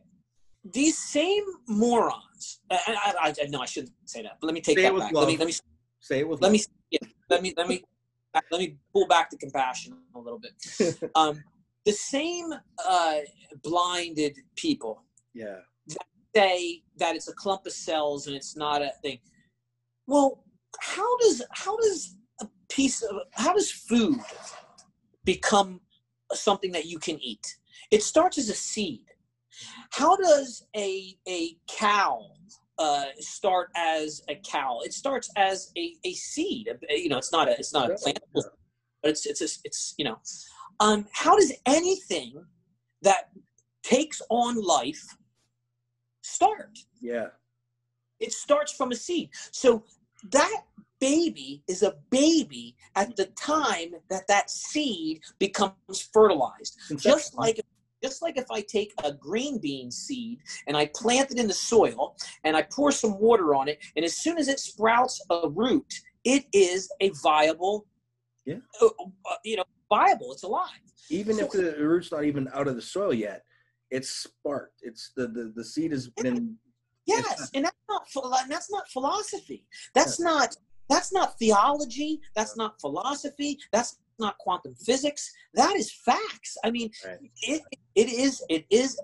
these same morons. And I, I, I no, I shouldn't say that. But let me take
Say
that back.
love.
Let me let me
Say it with
let
love.
me yeah, let me let me let me pull back the compassion a little bit. Um, the same uh, blinded people
yeah.
say that it's a clump of cells and it's not a thing. Well, how does how does a piece of how does food become something that you can eat? It starts as a seed. How does a a cow uh, start as a cow? It starts as a, a seed. You know, it's not a it's not a plant, but it's it's a, it's you know. Um, how does anything that takes on life start?
Yeah.
It starts from a seed. So that baby is a baby at the time that that seed becomes fertilized. Just like just like if I take a green bean seed and I plant it in the soil and I pour some water on it, and as soon as it sprouts a root, it is a viable,
Yeah.
uh, uh, you know, viable. It's alive.
even if the root's not even out of the soil yet, it's sparked. It's the the, the seed has been
Yes, and that's not philo- that's not philosophy. That's not that's not theology. That's not philosophy. That's not quantum physics. That is facts. I mean,
Right.
it it is it is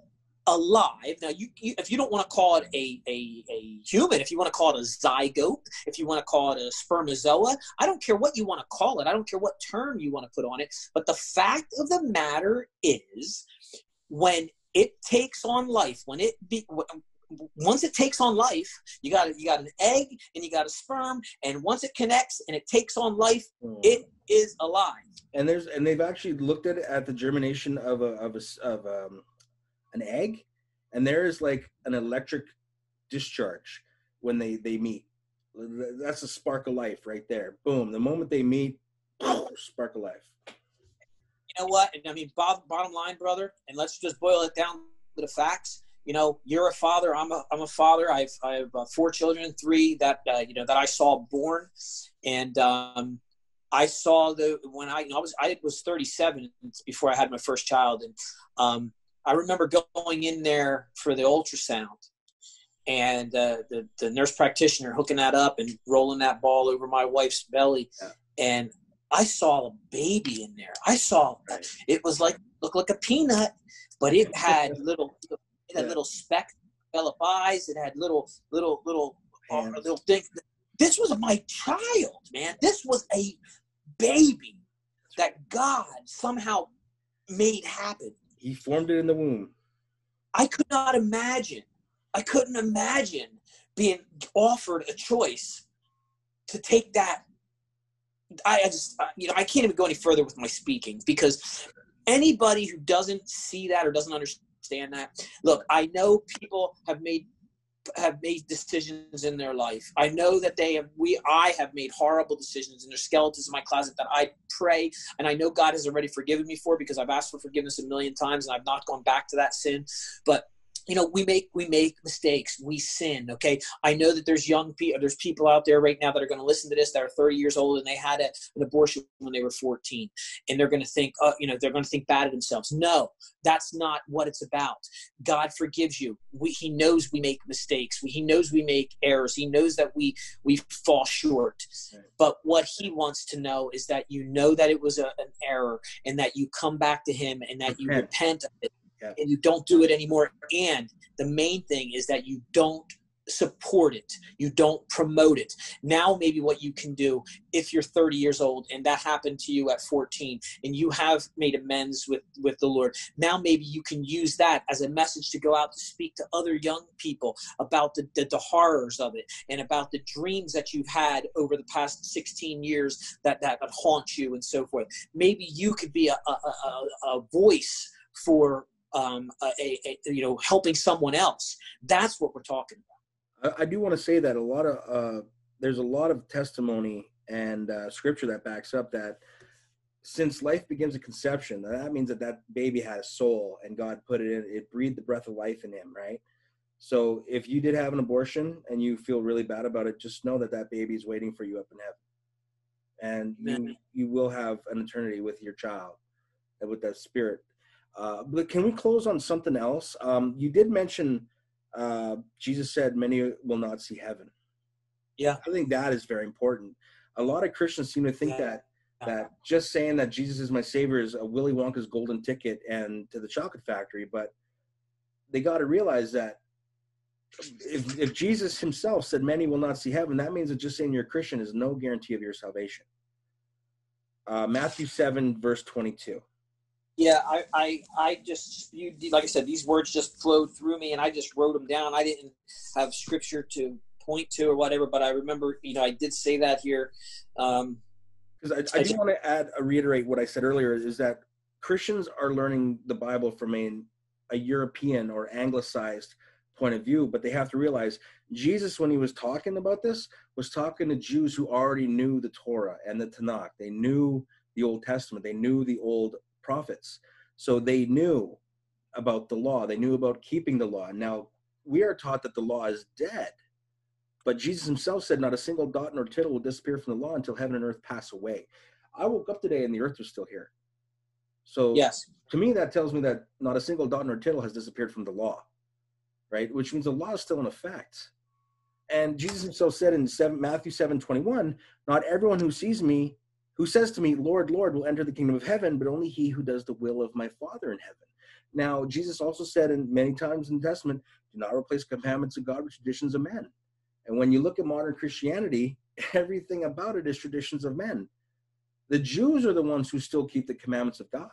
alive. Now, you, you if you don't want to call it a, a a human, if you want to call it a zygote, if you want to call it a spermazoa, I don't care what you want to call it. I don't care what term you want to put on it. But the fact of the matter is, when it takes on life, when it be once it takes on life, you got you got an egg and you got a sperm, and once it connects and it takes on life, it is alive.
and there's and they've actually looked at it at the germination of a of a of um, an egg, and there is like an electric discharge when they they meet. That's a spark of life right there. Boom. The moment they meet, spark of life.
You know what? I mean, bottom line, brother, and let's just boil it down to the facts. You know, you're a father. I'm a I'm a father. I've I have uh, four children, three that uh, you know that I saw born, and um, I saw the when I, you know, I was I was 37 before I had my first child, and um, I remember going in there for the ultrasound, and uh, the the nurse practitioner hooking that up and rolling that ball over my wife's belly, yeah. and I saw a baby in there. I saw it was like looked like a peanut, but it had little it had yeah. little speck develop eyes. It had little little little uh, little things. This was my child, man. This was a baby that God somehow made happen.
He formed it in the womb.
I could not imagine. I couldn't imagine being offered a choice to take that. I, I just, you know, I can't even go any further with my speaking because anybody who doesn't see that or doesn't understand that, look, I know people have made have made decisions in their life. I know that they have we I have made horrible decisions and there's skeletons in my closet that I pray and I know God has already forgiven me for because I've asked for forgiveness a million times and I've not gone back to that sin. But you know we make we make mistakes. We sin okay? I know that there's young people there's people out there right now that are going to listen to this that are 30 years old and they had a, an abortion when they were 14 and they're going to think uh, you know they're going to think bad of themselves. No that's not what it's about. God forgives you. We, he knows we make mistakes. He knows we make errors. He knows that we we fall short. But what he wants to know is that you know that it was a, an error and that you come back to him and that you repent of it yeah. and you don't do it anymore. And the main thing is that you don't support it you don't promote it now maybe what you can do if you're 30 years old and that happened to you at 14 and you have made amends with with the lord now maybe you can use that as a message to go out to speak to other young people about the, the, the horrors of it and about the dreams that you've had over the past 16 years that that, that haunt you and so forth maybe you could be a, a, a, a voice for um, a, a, you know helping someone else. That's what we're talking
about. I, I do want to say that a lot of uh, there's a lot of testimony and uh, scripture that backs up that since life begins at conception, that means that that baby had a soul and God put it in, it breathed the breath of life in him, right? So if you did have an abortion and you feel really bad about it, just know that that baby is waiting for you up in heaven, and you you will have an eternity with your child and with that spirit uh, but can we close on something else? Um, you did mention uh, Jesus said, "Many will not see heaven."
Yeah,
I think that is very important. A lot of Christians seem to think yeah. that that just saying that Jesus is my savior is a Willy Wonka's golden ticket and to the chocolate factory, but they got to realize that if, if Jesus himself said many will not see heaven, that means that just saying you're a Christian is no guarantee of your salvation. Uh, Matthew 7, verse 22
yeah i i i just you like i said these words just flowed through me and i just wrote them down. I didn't have scripture to point to or whatever but i remember you know i did say that here um
because I, I, want to add uh, reiterate what i said earlier is that christians are learning the bible from a, a european or anglicized point of view but they have to realize jesus when he was talking about this was talking to jews who already knew the torah and the tanakh. They knew the old testament. They knew the old prophets. So they knew about the law, they knew about keeping the law. Now, we are taught that the law is dead. But Jesus himself said, Not a single dot nor tittle will disappear from the law until heaven and earth pass away. I woke up today and the earth was still here. So,
yes,
to me, that tells me that not a single dot nor tittle has disappeared from the law, right? Which means the law is still in effect. And Jesus himself said in 7, Matthew 7 21, Not everyone who sees me who says to me, Lord, Lord, will enter the kingdom of heaven, but only he who does the will of my Father in heaven. Now, Jesus also said in many times in the Testament, do not replace commandments of God with traditions of men. And when you look at modern Christianity, everything about it is traditions of men. The Jews are the ones who still keep the commandments of God.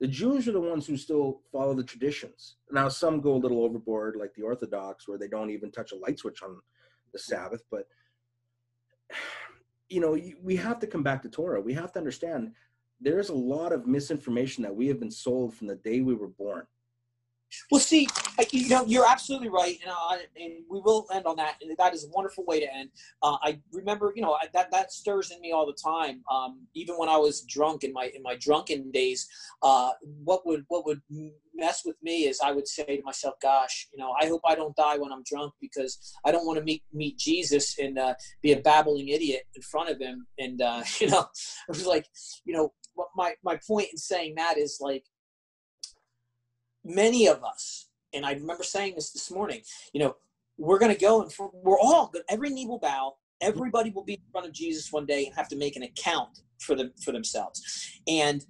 The Jews are the ones who still follow the traditions. Now, some go a little overboard, like the Orthodox, where they don't even touch a light switch on the Sabbath. But you know, we have to come back to Torah. We have to understand there's a lot of misinformation that we have been sold from the day we were born.
Well, see, you know, you're absolutely right, and, uh, and we will end on that. And that is a wonderful way to end. Uh, I remember, you know, that that stirs in me all the time. Um, even when I was drunk in my in my drunken days, uh, what would what would mess with me is I would say to myself, "Gosh, you know, I hope I don't die when I'm drunk because I don't want to meet meet Jesus and uh, be a babbling idiot in front of him." And uh, you know, it was like, you know, my my point in saying that is like many of us, and I remember saying this this morning, you know, we're going to go and for, we're all good. Every knee will bow. Everybody will be in front of Jesus one day and have to make an account for them for themselves. And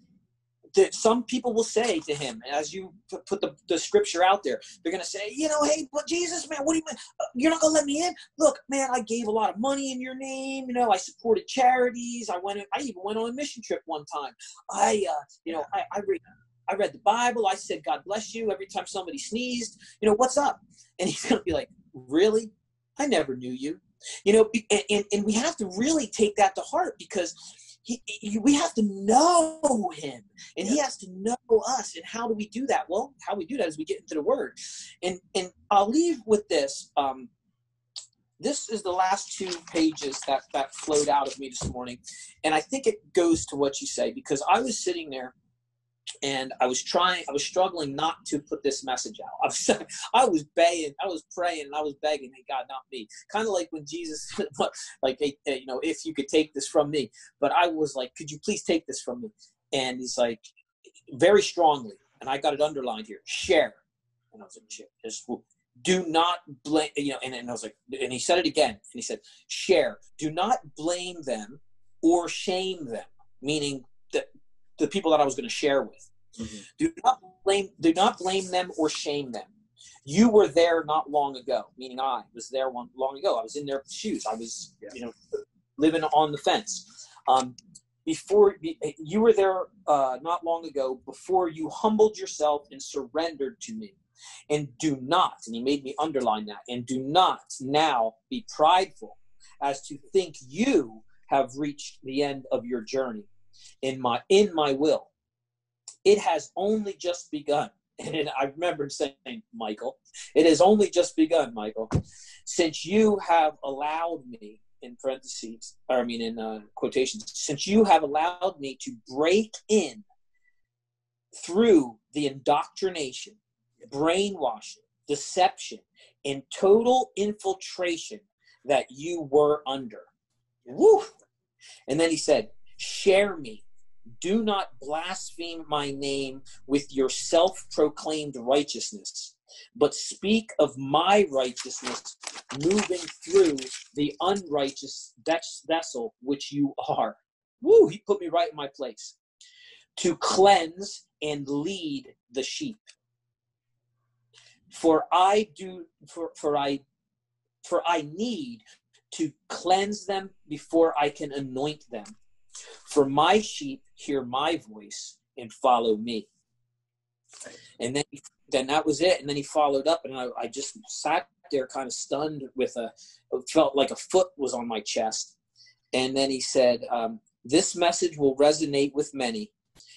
the, some people will say to him, as you put the, the scripture out there, they're going to say, you know, hey, but Jesus, man, what do you mean? Uh, you're not going to let me in? Look, man, I gave a lot of money in your name. You know, I supported charities. I went, I even went on a mission trip one time. I, uh, you know, I, I read, I read the Bible. I said, God bless you every time somebody sneezed. You know, what's up? And he's going to be like, really? I never knew you. You know, and, and we have to really take that to heart because he, he, we have to know him and he has to know us and how do we do that well how we do that is we get into the word and and i'll leave with this um, this is the last two pages that that flowed out of me this morning and i think it goes to what you say because i was sitting there and I was trying, I was struggling not to put this message out. I was, I was begging, I was praying, and I was begging, hey God, not me. Kind of like when Jesus, like, hey, you know, if you could take this from me. But I was like, could you please take this from me? And he's like, very strongly, and I got it underlined here, share. And I was like, share. Just, do not blame, you know, and, and I was like, and he said it again, and he said, share. Do not blame them or shame them, meaning the people that I was going to share with. Mm-hmm. Do not blame do not blame them or shame them. You were there not long ago, meaning I was there one long ago. I was in their shoes. I was, yeah. you know, living on the fence. Um, before you were there uh, not long ago, before you humbled yourself and surrendered to me. And do not, and he made me underline that, and do not now be prideful as to think you have reached the end of your journey in my in my will. It has only just begun. And I remember saying, Michael, it has only just begun, Michael, since you have allowed me, in parentheses, or I mean in uh, quotations, since you have allowed me to break in through the indoctrination, brainwashing, deception, and total infiltration that you were under. Woo! And then he said, Share me. Do not blaspheme my name with your self proclaimed righteousness, but speak of my righteousness moving through the unrighteous vessel which you are. Woo, he put me right in my place. To cleanse and lead the sheep. For I do for, for I for I need to cleanse them before I can anoint them. For my sheep hear my voice and follow me. And then, then that was it. And then he followed up, and I, I just sat there, kind of stunned, with a felt like a foot was on my chest. And then he said, um, "This message will resonate with many.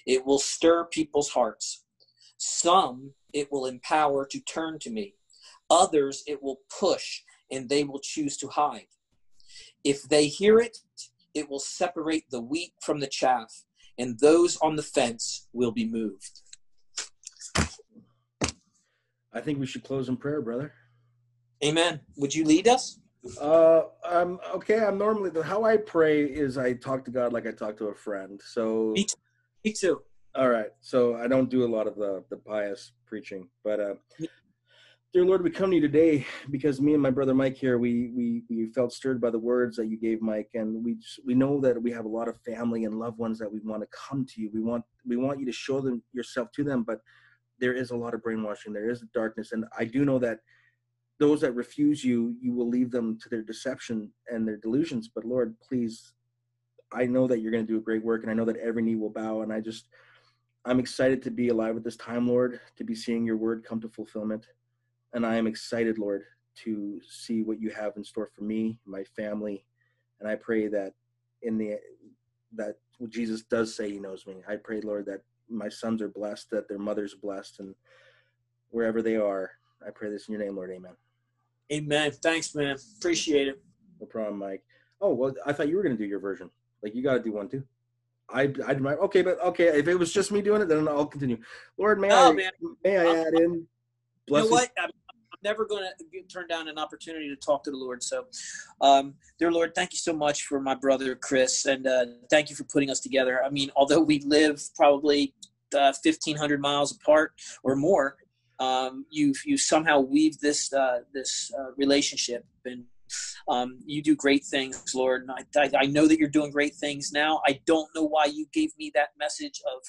It will stir people's hearts. Some it will empower to turn to me. Others it will push, and they will choose to hide. If they hear it it will separate the wheat from the chaff, and those on the fence will be moved.
I think we should close in prayer, brother.
Amen. Would you lead us?
Uh, um, okay. I'm normally how I pray is I talk to God like I talk to a friend. So
me too. Me too.
All right. So I don't do a lot of the the pious preaching, but uh, Dear Lord, we come to you today because me and my brother Mike here, we we we felt stirred by the words that you gave Mike, and we just, we know that we have a lot of family and loved ones that we want to come to you. We want we want you to show them yourself to them, but there is a lot of brainwashing, there is darkness, and I do know that those that refuse you, you will leave them to their deception and their delusions. But Lord, please, I know that you're going to do a great work, and I know that every knee will bow, and I just I'm excited to be alive at this time, Lord, to be seeing your word come to fulfillment and I am excited, Lord, to see what you have in store for me, my family, and I pray that in the that Jesus does say He knows me. I pray, Lord, that my sons are blessed, that their mother's blessed, and wherever they are. I pray this in your name, Lord. Amen.
Amen. Thanks, man. Appreciate it.
No problem, Mike. Oh well, I thought you were gonna do your version. Like you got to do one too. I I okay, but okay. If it was just me doing it, then I'll continue. Lord, may
Oh,
I
man.
may I uh, add in?
You know
Blessings.
what? Never going to turn down an opportunity to talk to the Lord. So, um, dear Lord, thank you so much for my brother Chris, and uh, thank you for putting us together. I mean, although we live probably uh, 1,500 miles apart or more, um, you've you somehow weaved this uh, this uh, relationship, and um, you do great things, Lord. And I, I, I know that you're doing great things now. I don't know why you gave me that message of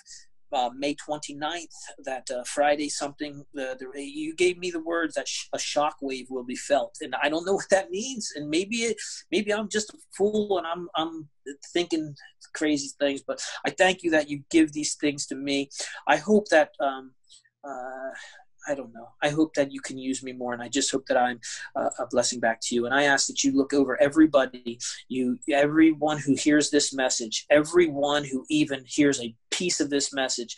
uh, May 29th, that uh, Friday something, the, the, you gave me the words that sh- a shock wave will be felt. And I don't know what that means. And maybe, it, maybe I'm just a fool and I'm, I'm thinking crazy things, but I thank you that you give these things to me. I hope that, um, uh, I don't know. I hope that you can use me more, and I just hope that I'm uh, a blessing back to you. And I ask that you look over everybody, you, everyone who hears this message, everyone who even hears a piece of this message,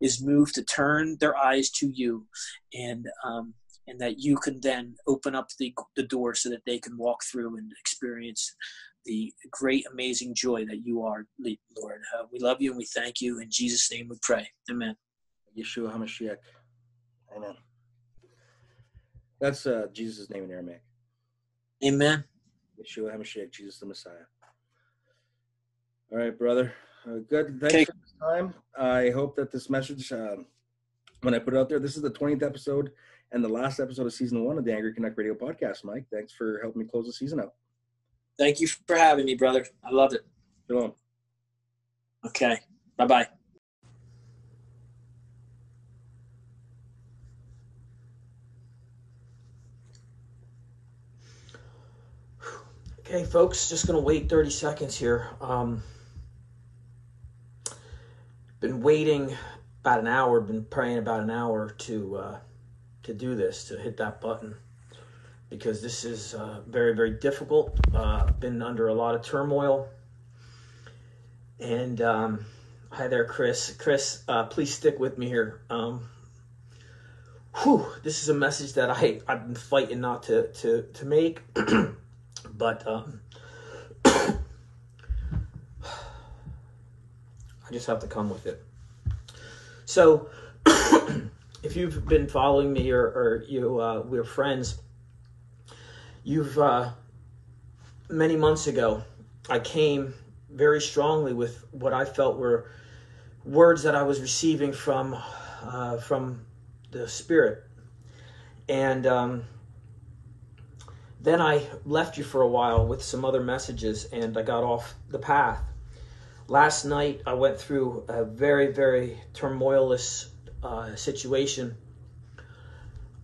is moved to turn their eyes to you, and um, and that you can then open up the the door so that they can walk through and experience the great, amazing joy that you are, Lord. Uh, we love you and we thank you. In Jesus' name, we pray. Amen.
Yeshua HaMashiach. Amen. That's uh, Jesus' name in Aramaic.
Amen.
Yeshua HaMashiach, Jesus the Messiah. All right, brother. Uh, good. Thanks
Okay.
for this time. I hope that this message, um, when I put it out there, this is the 20th episode and the last episode of season one of the Angry Canuck Radio podcast. Mike, thanks for helping me close the season out.
Thank you for having me, brother. I loved it.
Shalom.
Okay. Bye bye.
Okay, folks, just gonna wait 30 seconds here. Um, been waiting about an hour, been praying about an hour to uh, to do this, to hit that button, because this is uh, very, very difficult. Uh, been under a lot of turmoil. And um, hi there, Chris. Chris, uh, please stick with me here. Um, whew, this is a message that I I've been fighting not to to to make. but um, I just have to come with it. So, if you've been following me or, or you uh, we're friends, you've uh, many months ago I came very strongly with what I felt were words that I was receiving from uh, from the Spirit, and um, then I left you for a while with some other messages and I got off the path. Last night I went through a very, very turmoilous uh, situation.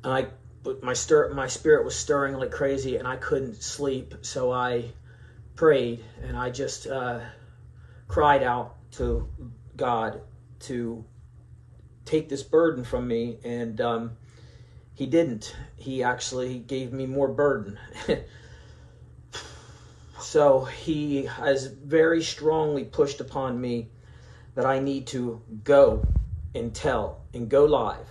And I, my stir, my spirit was stirring like crazy and I couldn't sleep. So I prayed and I just uh, cried out to God to take this burden from me. And um, he didn't. He actually gave me more burden. so he has very strongly pushed upon me that I need to go and tell and go live.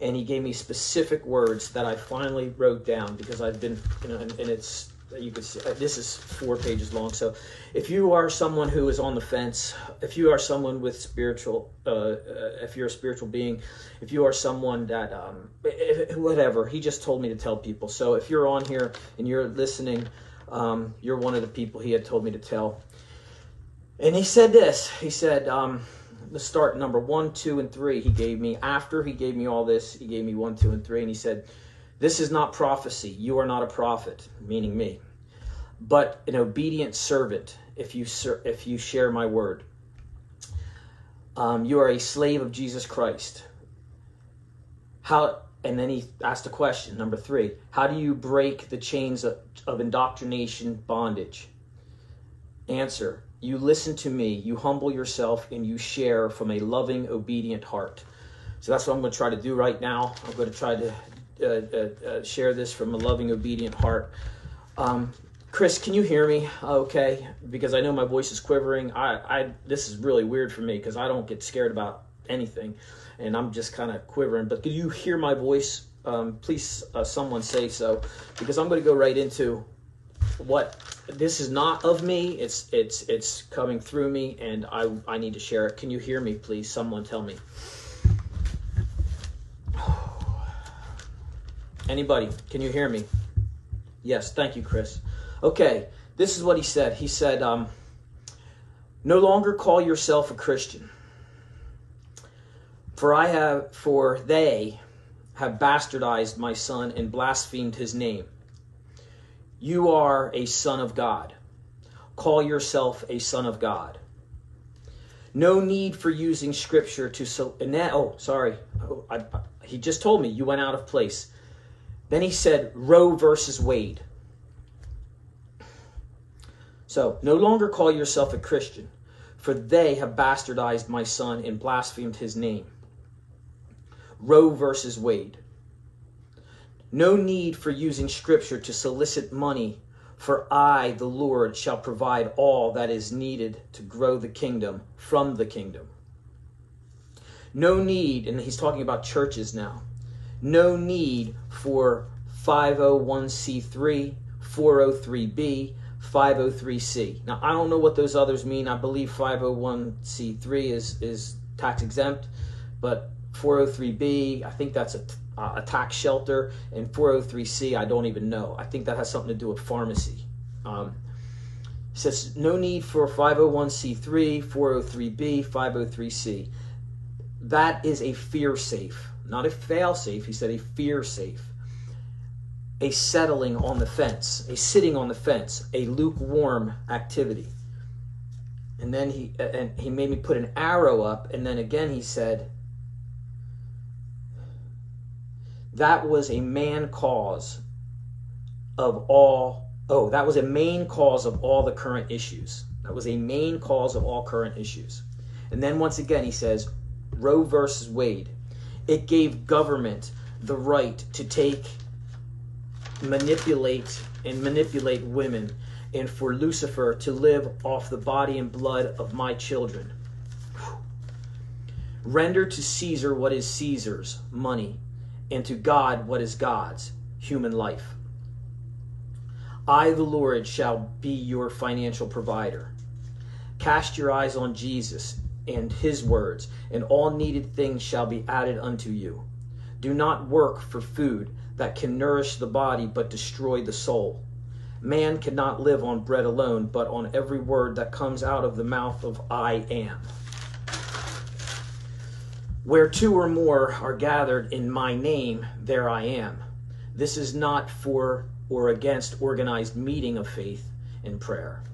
And he gave me specific words that I finally wrote down because I've been, you know, and, and it's you can see uh, this is four pages long. So if you are someone who is on the fence, if you are someone with spiritual, uh, uh, if you're a spiritual being, if you are someone that, um, if, whatever, he just told me to tell people. So if you're on here and you're listening, um, you're one of the people he had told me to tell. And he said this. He said, um, let's start number one, two, and three. He gave me after he gave me all this. He gave me one, two, and three, and he said. This is not prophecy. You are not a prophet, meaning me, but an obedient servant. If you ser- if you share my word, um, you are a slave of Jesus Christ. How? And then he asked a question. Number three: How do you break the chains of, of indoctrination bondage? Answer: You listen to me. You humble yourself, and you share from a loving, obedient heart. So that's what I'm going to try to do right now. I'm going to try to uh, uh, uh, share this from a loving, obedient heart. Um, Chris, can you hear me? Okay, because I know my voice is quivering. I, I this is really weird for me because I don't get scared about anything, and I'm just kind of quivering. But can you hear my voice? Um, please, uh, someone say so, because I'm going to go right into what this is not of me. It's it's it's coming through me, and I I need to share it. Can you hear me, please? Someone tell me. Anybody? Can you hear me? Yes, thank you, Chris. Okay, this is what he said. He said, um, "No longer call yourself a Christian, for I have, for they have bastardized my son and blasphemed his name. You are a son of God. Call yourself a son of God." No need for using scripture to so. Oh, sorry. Oh, I, he just told me you went out of place. Then he said Roe versus Wade. So, no longer call yourself a Christian, for they have bastardized my son and blasphemed his name. Roe versus Wade. No need for using scripture to solicit money, for I, the Lord, shall provide all that is needed to grow the kingdom from the kingdom. No need, and he's talking about churches now no need for 501c3, 403b, 503c. Now, I don't know what those others mean. I believe 501c3 is, is tax exempt, but 403b, I think that's a, a tax shelter, and 403c, I don't even know. I think that has something to do with pharmacy. Um, says no need for 501c3, 403b, 503c. That is a fear safe not a fail safe, he said a fear safe. A settling on the fence, a sitting on the fence, a lukewarm activity. And then he and he made me put an arrow up, and then again he said that was a man cause of all oh, that was a main cause of all the current issues. That was a main cause of all current issues. And then once again he says Roe versus Wade it gave government the right to take, manipulate, and manipulate women, and for Lucifer to live off the body and blood of my children. Render to Caesar what is Caesar's, money, and to God what is God's, human life. I, the Lord, shall be your financial provider. Cast your eyes on Jesus and his words, and all needed things shall be added unto you. Do not work for food that can nourish the body but destroy the soul. Man cannot live on bread alone, but on every word that comes out of the mouth of I am. Where two or more are gathered in my name, there I am. This is not for or against organized meeting of faith and prayer.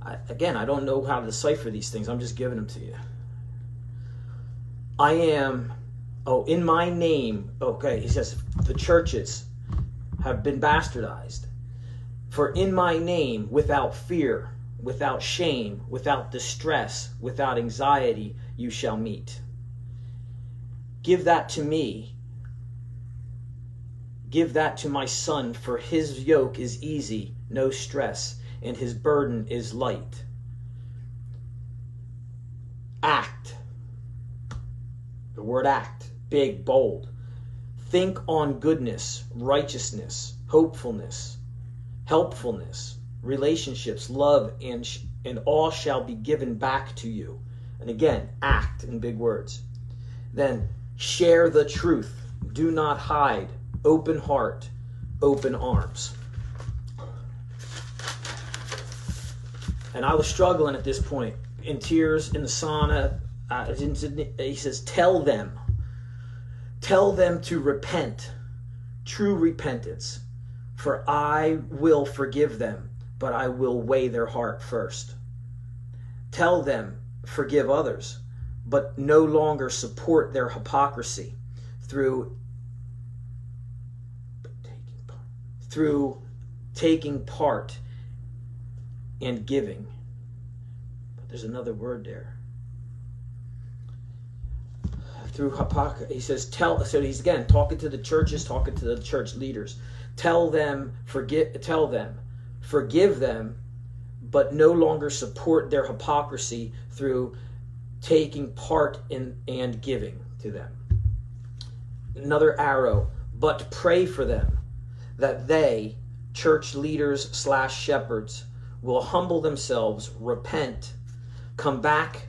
I, again, I don't know how to decipher these things. I'm just giving them to you. I am, oh, in my name, okay, he says, the churches have been bastardized. For in my name, without fear, without shame, without distress, without anxiety, you shall meet. Give that to me. Give that to my son, for his yoke is easy, no stress and his burden is light. Act. The word act, big, bold. Think on goodness, righteousness, hopefulness, helpfulness, relationships, love, and, sh- and all shall be given back to you. And again, act in big words. Then share the truth. Do not hide. Open heart, open arms. And I was struggling at this point, in tears, in the sauna. Uh, he says, Tell them, tell them to repent, true repentance, for I will forgive them, but I will weigh their heart first. Tell them, forgive others, but no longer support their hypocrisy through through taking part and giving. But there's another word there. Through hypocrisy, he says, tell. So he's again talking to the churches, talking to the church leaders. Tell them, forget. Tell them, forgive them, but no longer support their hypocrisy through taking part in and giving to them. Another arrow, but pray for them that they, church leaders slash shepherds, will humble themselves, repent, come back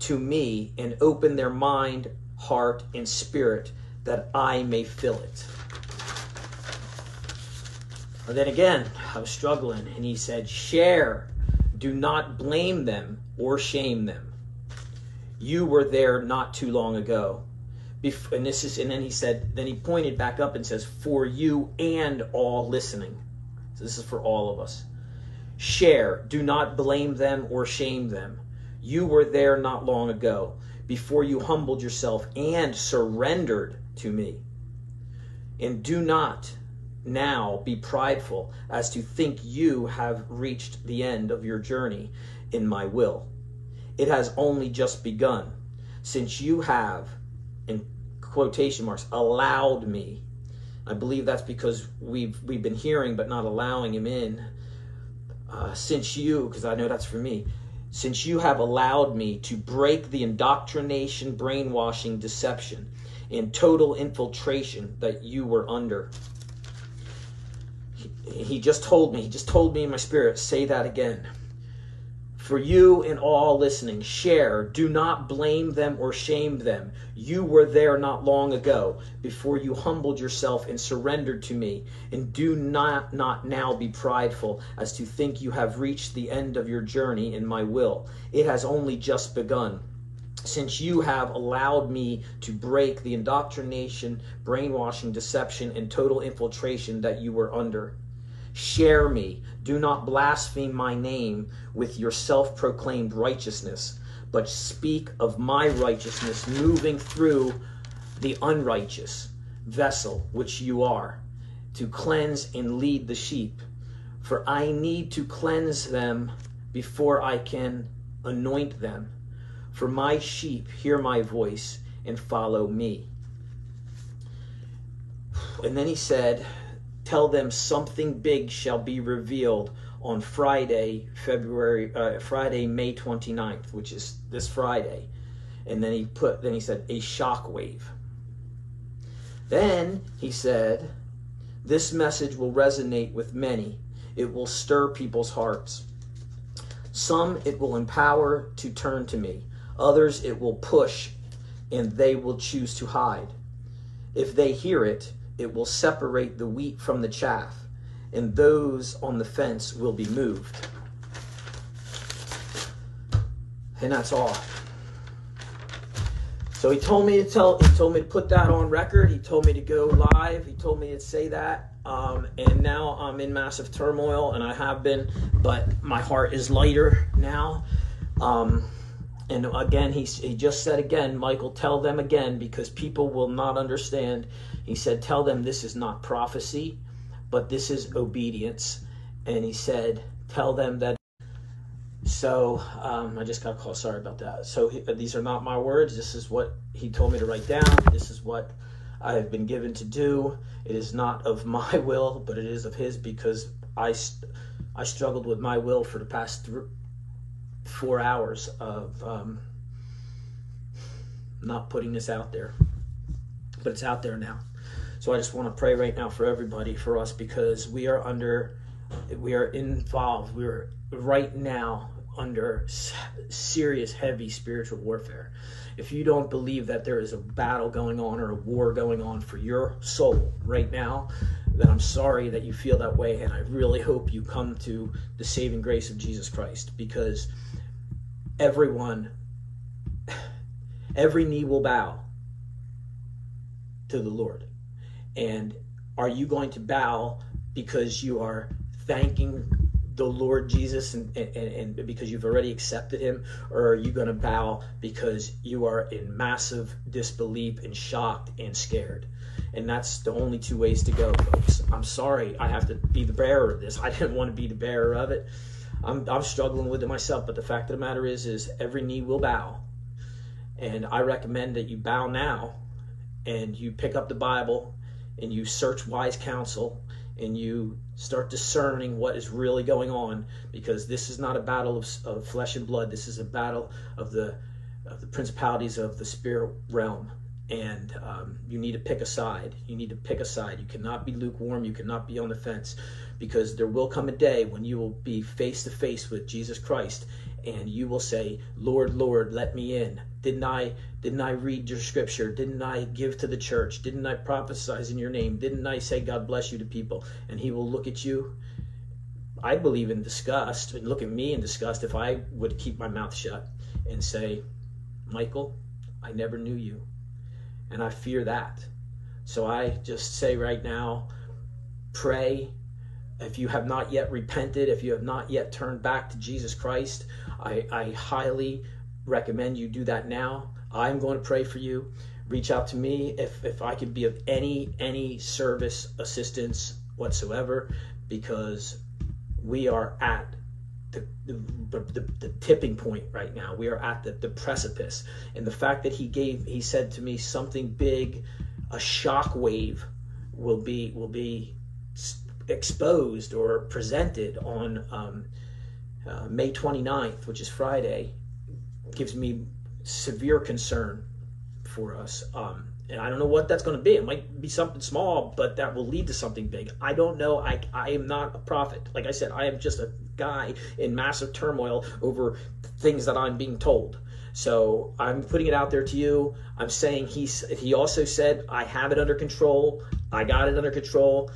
to me, and open their mind, heart, and spirit that I may fill it. And then again, I was struggling, and he said, Share, do not blame them or shame them. You were there not too long ago. Bef- and this is, and then he said, then he pointed back up and says, For you and all listening. So this is for all of us. Share, do not blame them or shame them. You were there not long ago, before you humbled yourself and surrendered to me. And do not now be prideful as to think you have reached the end of your journey in my will. It has only just begun, since you have, in quotation marks, allowed me. I believe that's because we've we've been hearing but not allowing him in. Uh, since you, because I know that's for me, since you have allowed me to break the indoctrination, brainwashing, deception, and total infiltration that you were under. He, he just told me, he just told me in my spirit, say that again. For you and all listening, share. Do not blame them or shame them. You were there not long ago, before you humbled yourself and surrendered to me. And do not not now be prideful as to think you have reached the end of your journey in my will. It has only just begun. Since you have allowed me to break the indoctrination, brainwashing, deception, and total infiltration that you were under. Share me. Do not blaspheme my name with your self proclaimed righteousness, but speak of my righteousness moving through the unrighteous vessel which you are, to cleanse and lead the sheep. For I need to cleanse them before I can anoint them. For my sheep hear my voice and follow me. And then he said, tell them something big shall be revealed on Friday, February, uh, Friday, May 29th, which is this Friday. And then he put, then he said, a shock wave. Then he said, this message will resonate with many. It will stir people's hearts. Some it will empower to turn to me. Others it will push and they will choose to hide. If they hear it, it will separate the wheat from the chaff, and those on the fence will be moved. And that's all. So he told me to tell. He told me to put that on record. He told me to go live. He told me to say that. Um, and now I'm in massive turmoil, and I have been, but my heart is lighter now. Um, and again, he, he just said again, Michael, tell them again because people will not understand. He said, Tell them this is not prophecy, but this is obedience. And he said, Tell them that. So um, I just got a call. Sorry about that. So he, these are not my words. This is what he told me to write down. This is what I have been given to do. It is not of my will, but it is of his because I, I struggled with my will for the past th- four hours of um, not putting this out there. But it's out there now. So I just want to pray right now for everybody, for us, because we are under, we are involved. We're right now under serious, heavy spiritual warfare. If you don't believe that there is a battle going on or a war going on for your soul right now, then I'm sorry that you feel that way. And I really hope you come to the saving grace of Jesus Christ because everyone, every knee will bow to the Lord. And are you going to bow because you are thanking the Lord Jesus and, and, and, because you've already accepted him? Or are you going to bow because you are in massive disbelief and shocked and scared? And that's the only two ways to go, folks. I'm sorry I have to be the bearer of this. I didn't want to be the bearer of it. I'm, I'm struggling with it myself, but the fact of the matter is, is every knee will bow. And I recommend that you bow now and you pick up the Bible and you search wise counsel and you start discerning what is really going on because this is not a battle of, of flesh and blood. This is a battle of the of the principalities of the spirit realm. And um, you need to pick a side. You need to pick a side. You cannot be lukewarm. You cannot be on the fence because there will come a day when you will be face to face with jesus christ and you will say lord lord let me in. Didn't i didn't i read your scripture? Didn't i give to the church? Didn't i prophesize in your name? Didn't i say god bless you to people? And he will look at you i believe in disgust and look at me in disgust if i would keep my mouth shut and say michael i never knew you. And i fear that. So i just say right now pray if you have not yet repented if you have not yet turned back to jesus christ I, I highly recommend you do that now. I'm going to pray for you. Reach out to me if, if I could be of any any service assistance whatsoever, because we are at the, the, the, the, tipping point right now. We are at the, the precipice. And the fact that he gave, he said to me something big, a shock wave will be, will be exposed or presented on um, uh, May 29th, which is Friday, gives me severe concern for us. Um, and I don't know what that's going to be. It might be something small, but that will lead to something big. I don't know. I, I am not a prophet. Like I said, I am just a guy in massive turmoil over things that I'm being told. So I'm putting it out there to you. I'm saying he's. He also said I have it under control. I got it under control.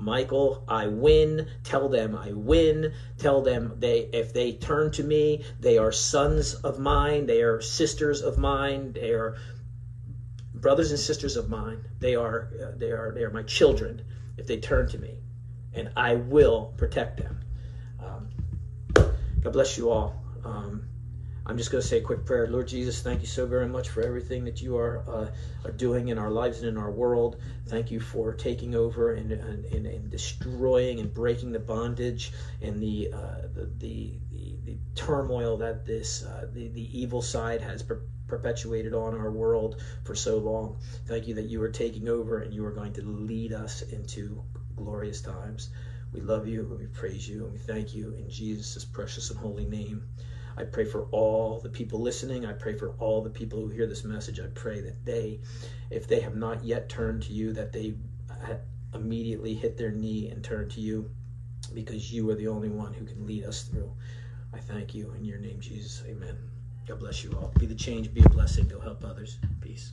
Michael, I win. Tell them I win. Tell them they if they turn to me, they are sons of mine, they are sisters of mine, they are brothers and sisters of mine. They are they are they are my children if they turn to me, and I will protect them. Um, God bless you all. Um, I'm just going to say a quick prayer. Lord Jesus, thank you so very much for everything that you are uh, are doing in our lives and in our world. Thank you for taking over and, and, and destroying and breaking the bondage and the uh, the, the, the, the, turmoil that this uh, the, the evil side has per- perpetuated on our world for so long. Thank you that you are taking over and you are going to lead us into glorious times. We love you and we praise you and we thank you in Jesus' precious and holy name. I pray for all the people listening. I pray for all the people who hear this message. I pray that they, if they have not yet turned to you, that they immediately hit their knee and turn to you because you are the only one who can lead us through. I thank you in your name, Jesus. Amen. God bless you all. Be the change, be a blessing. Go help others. Peace.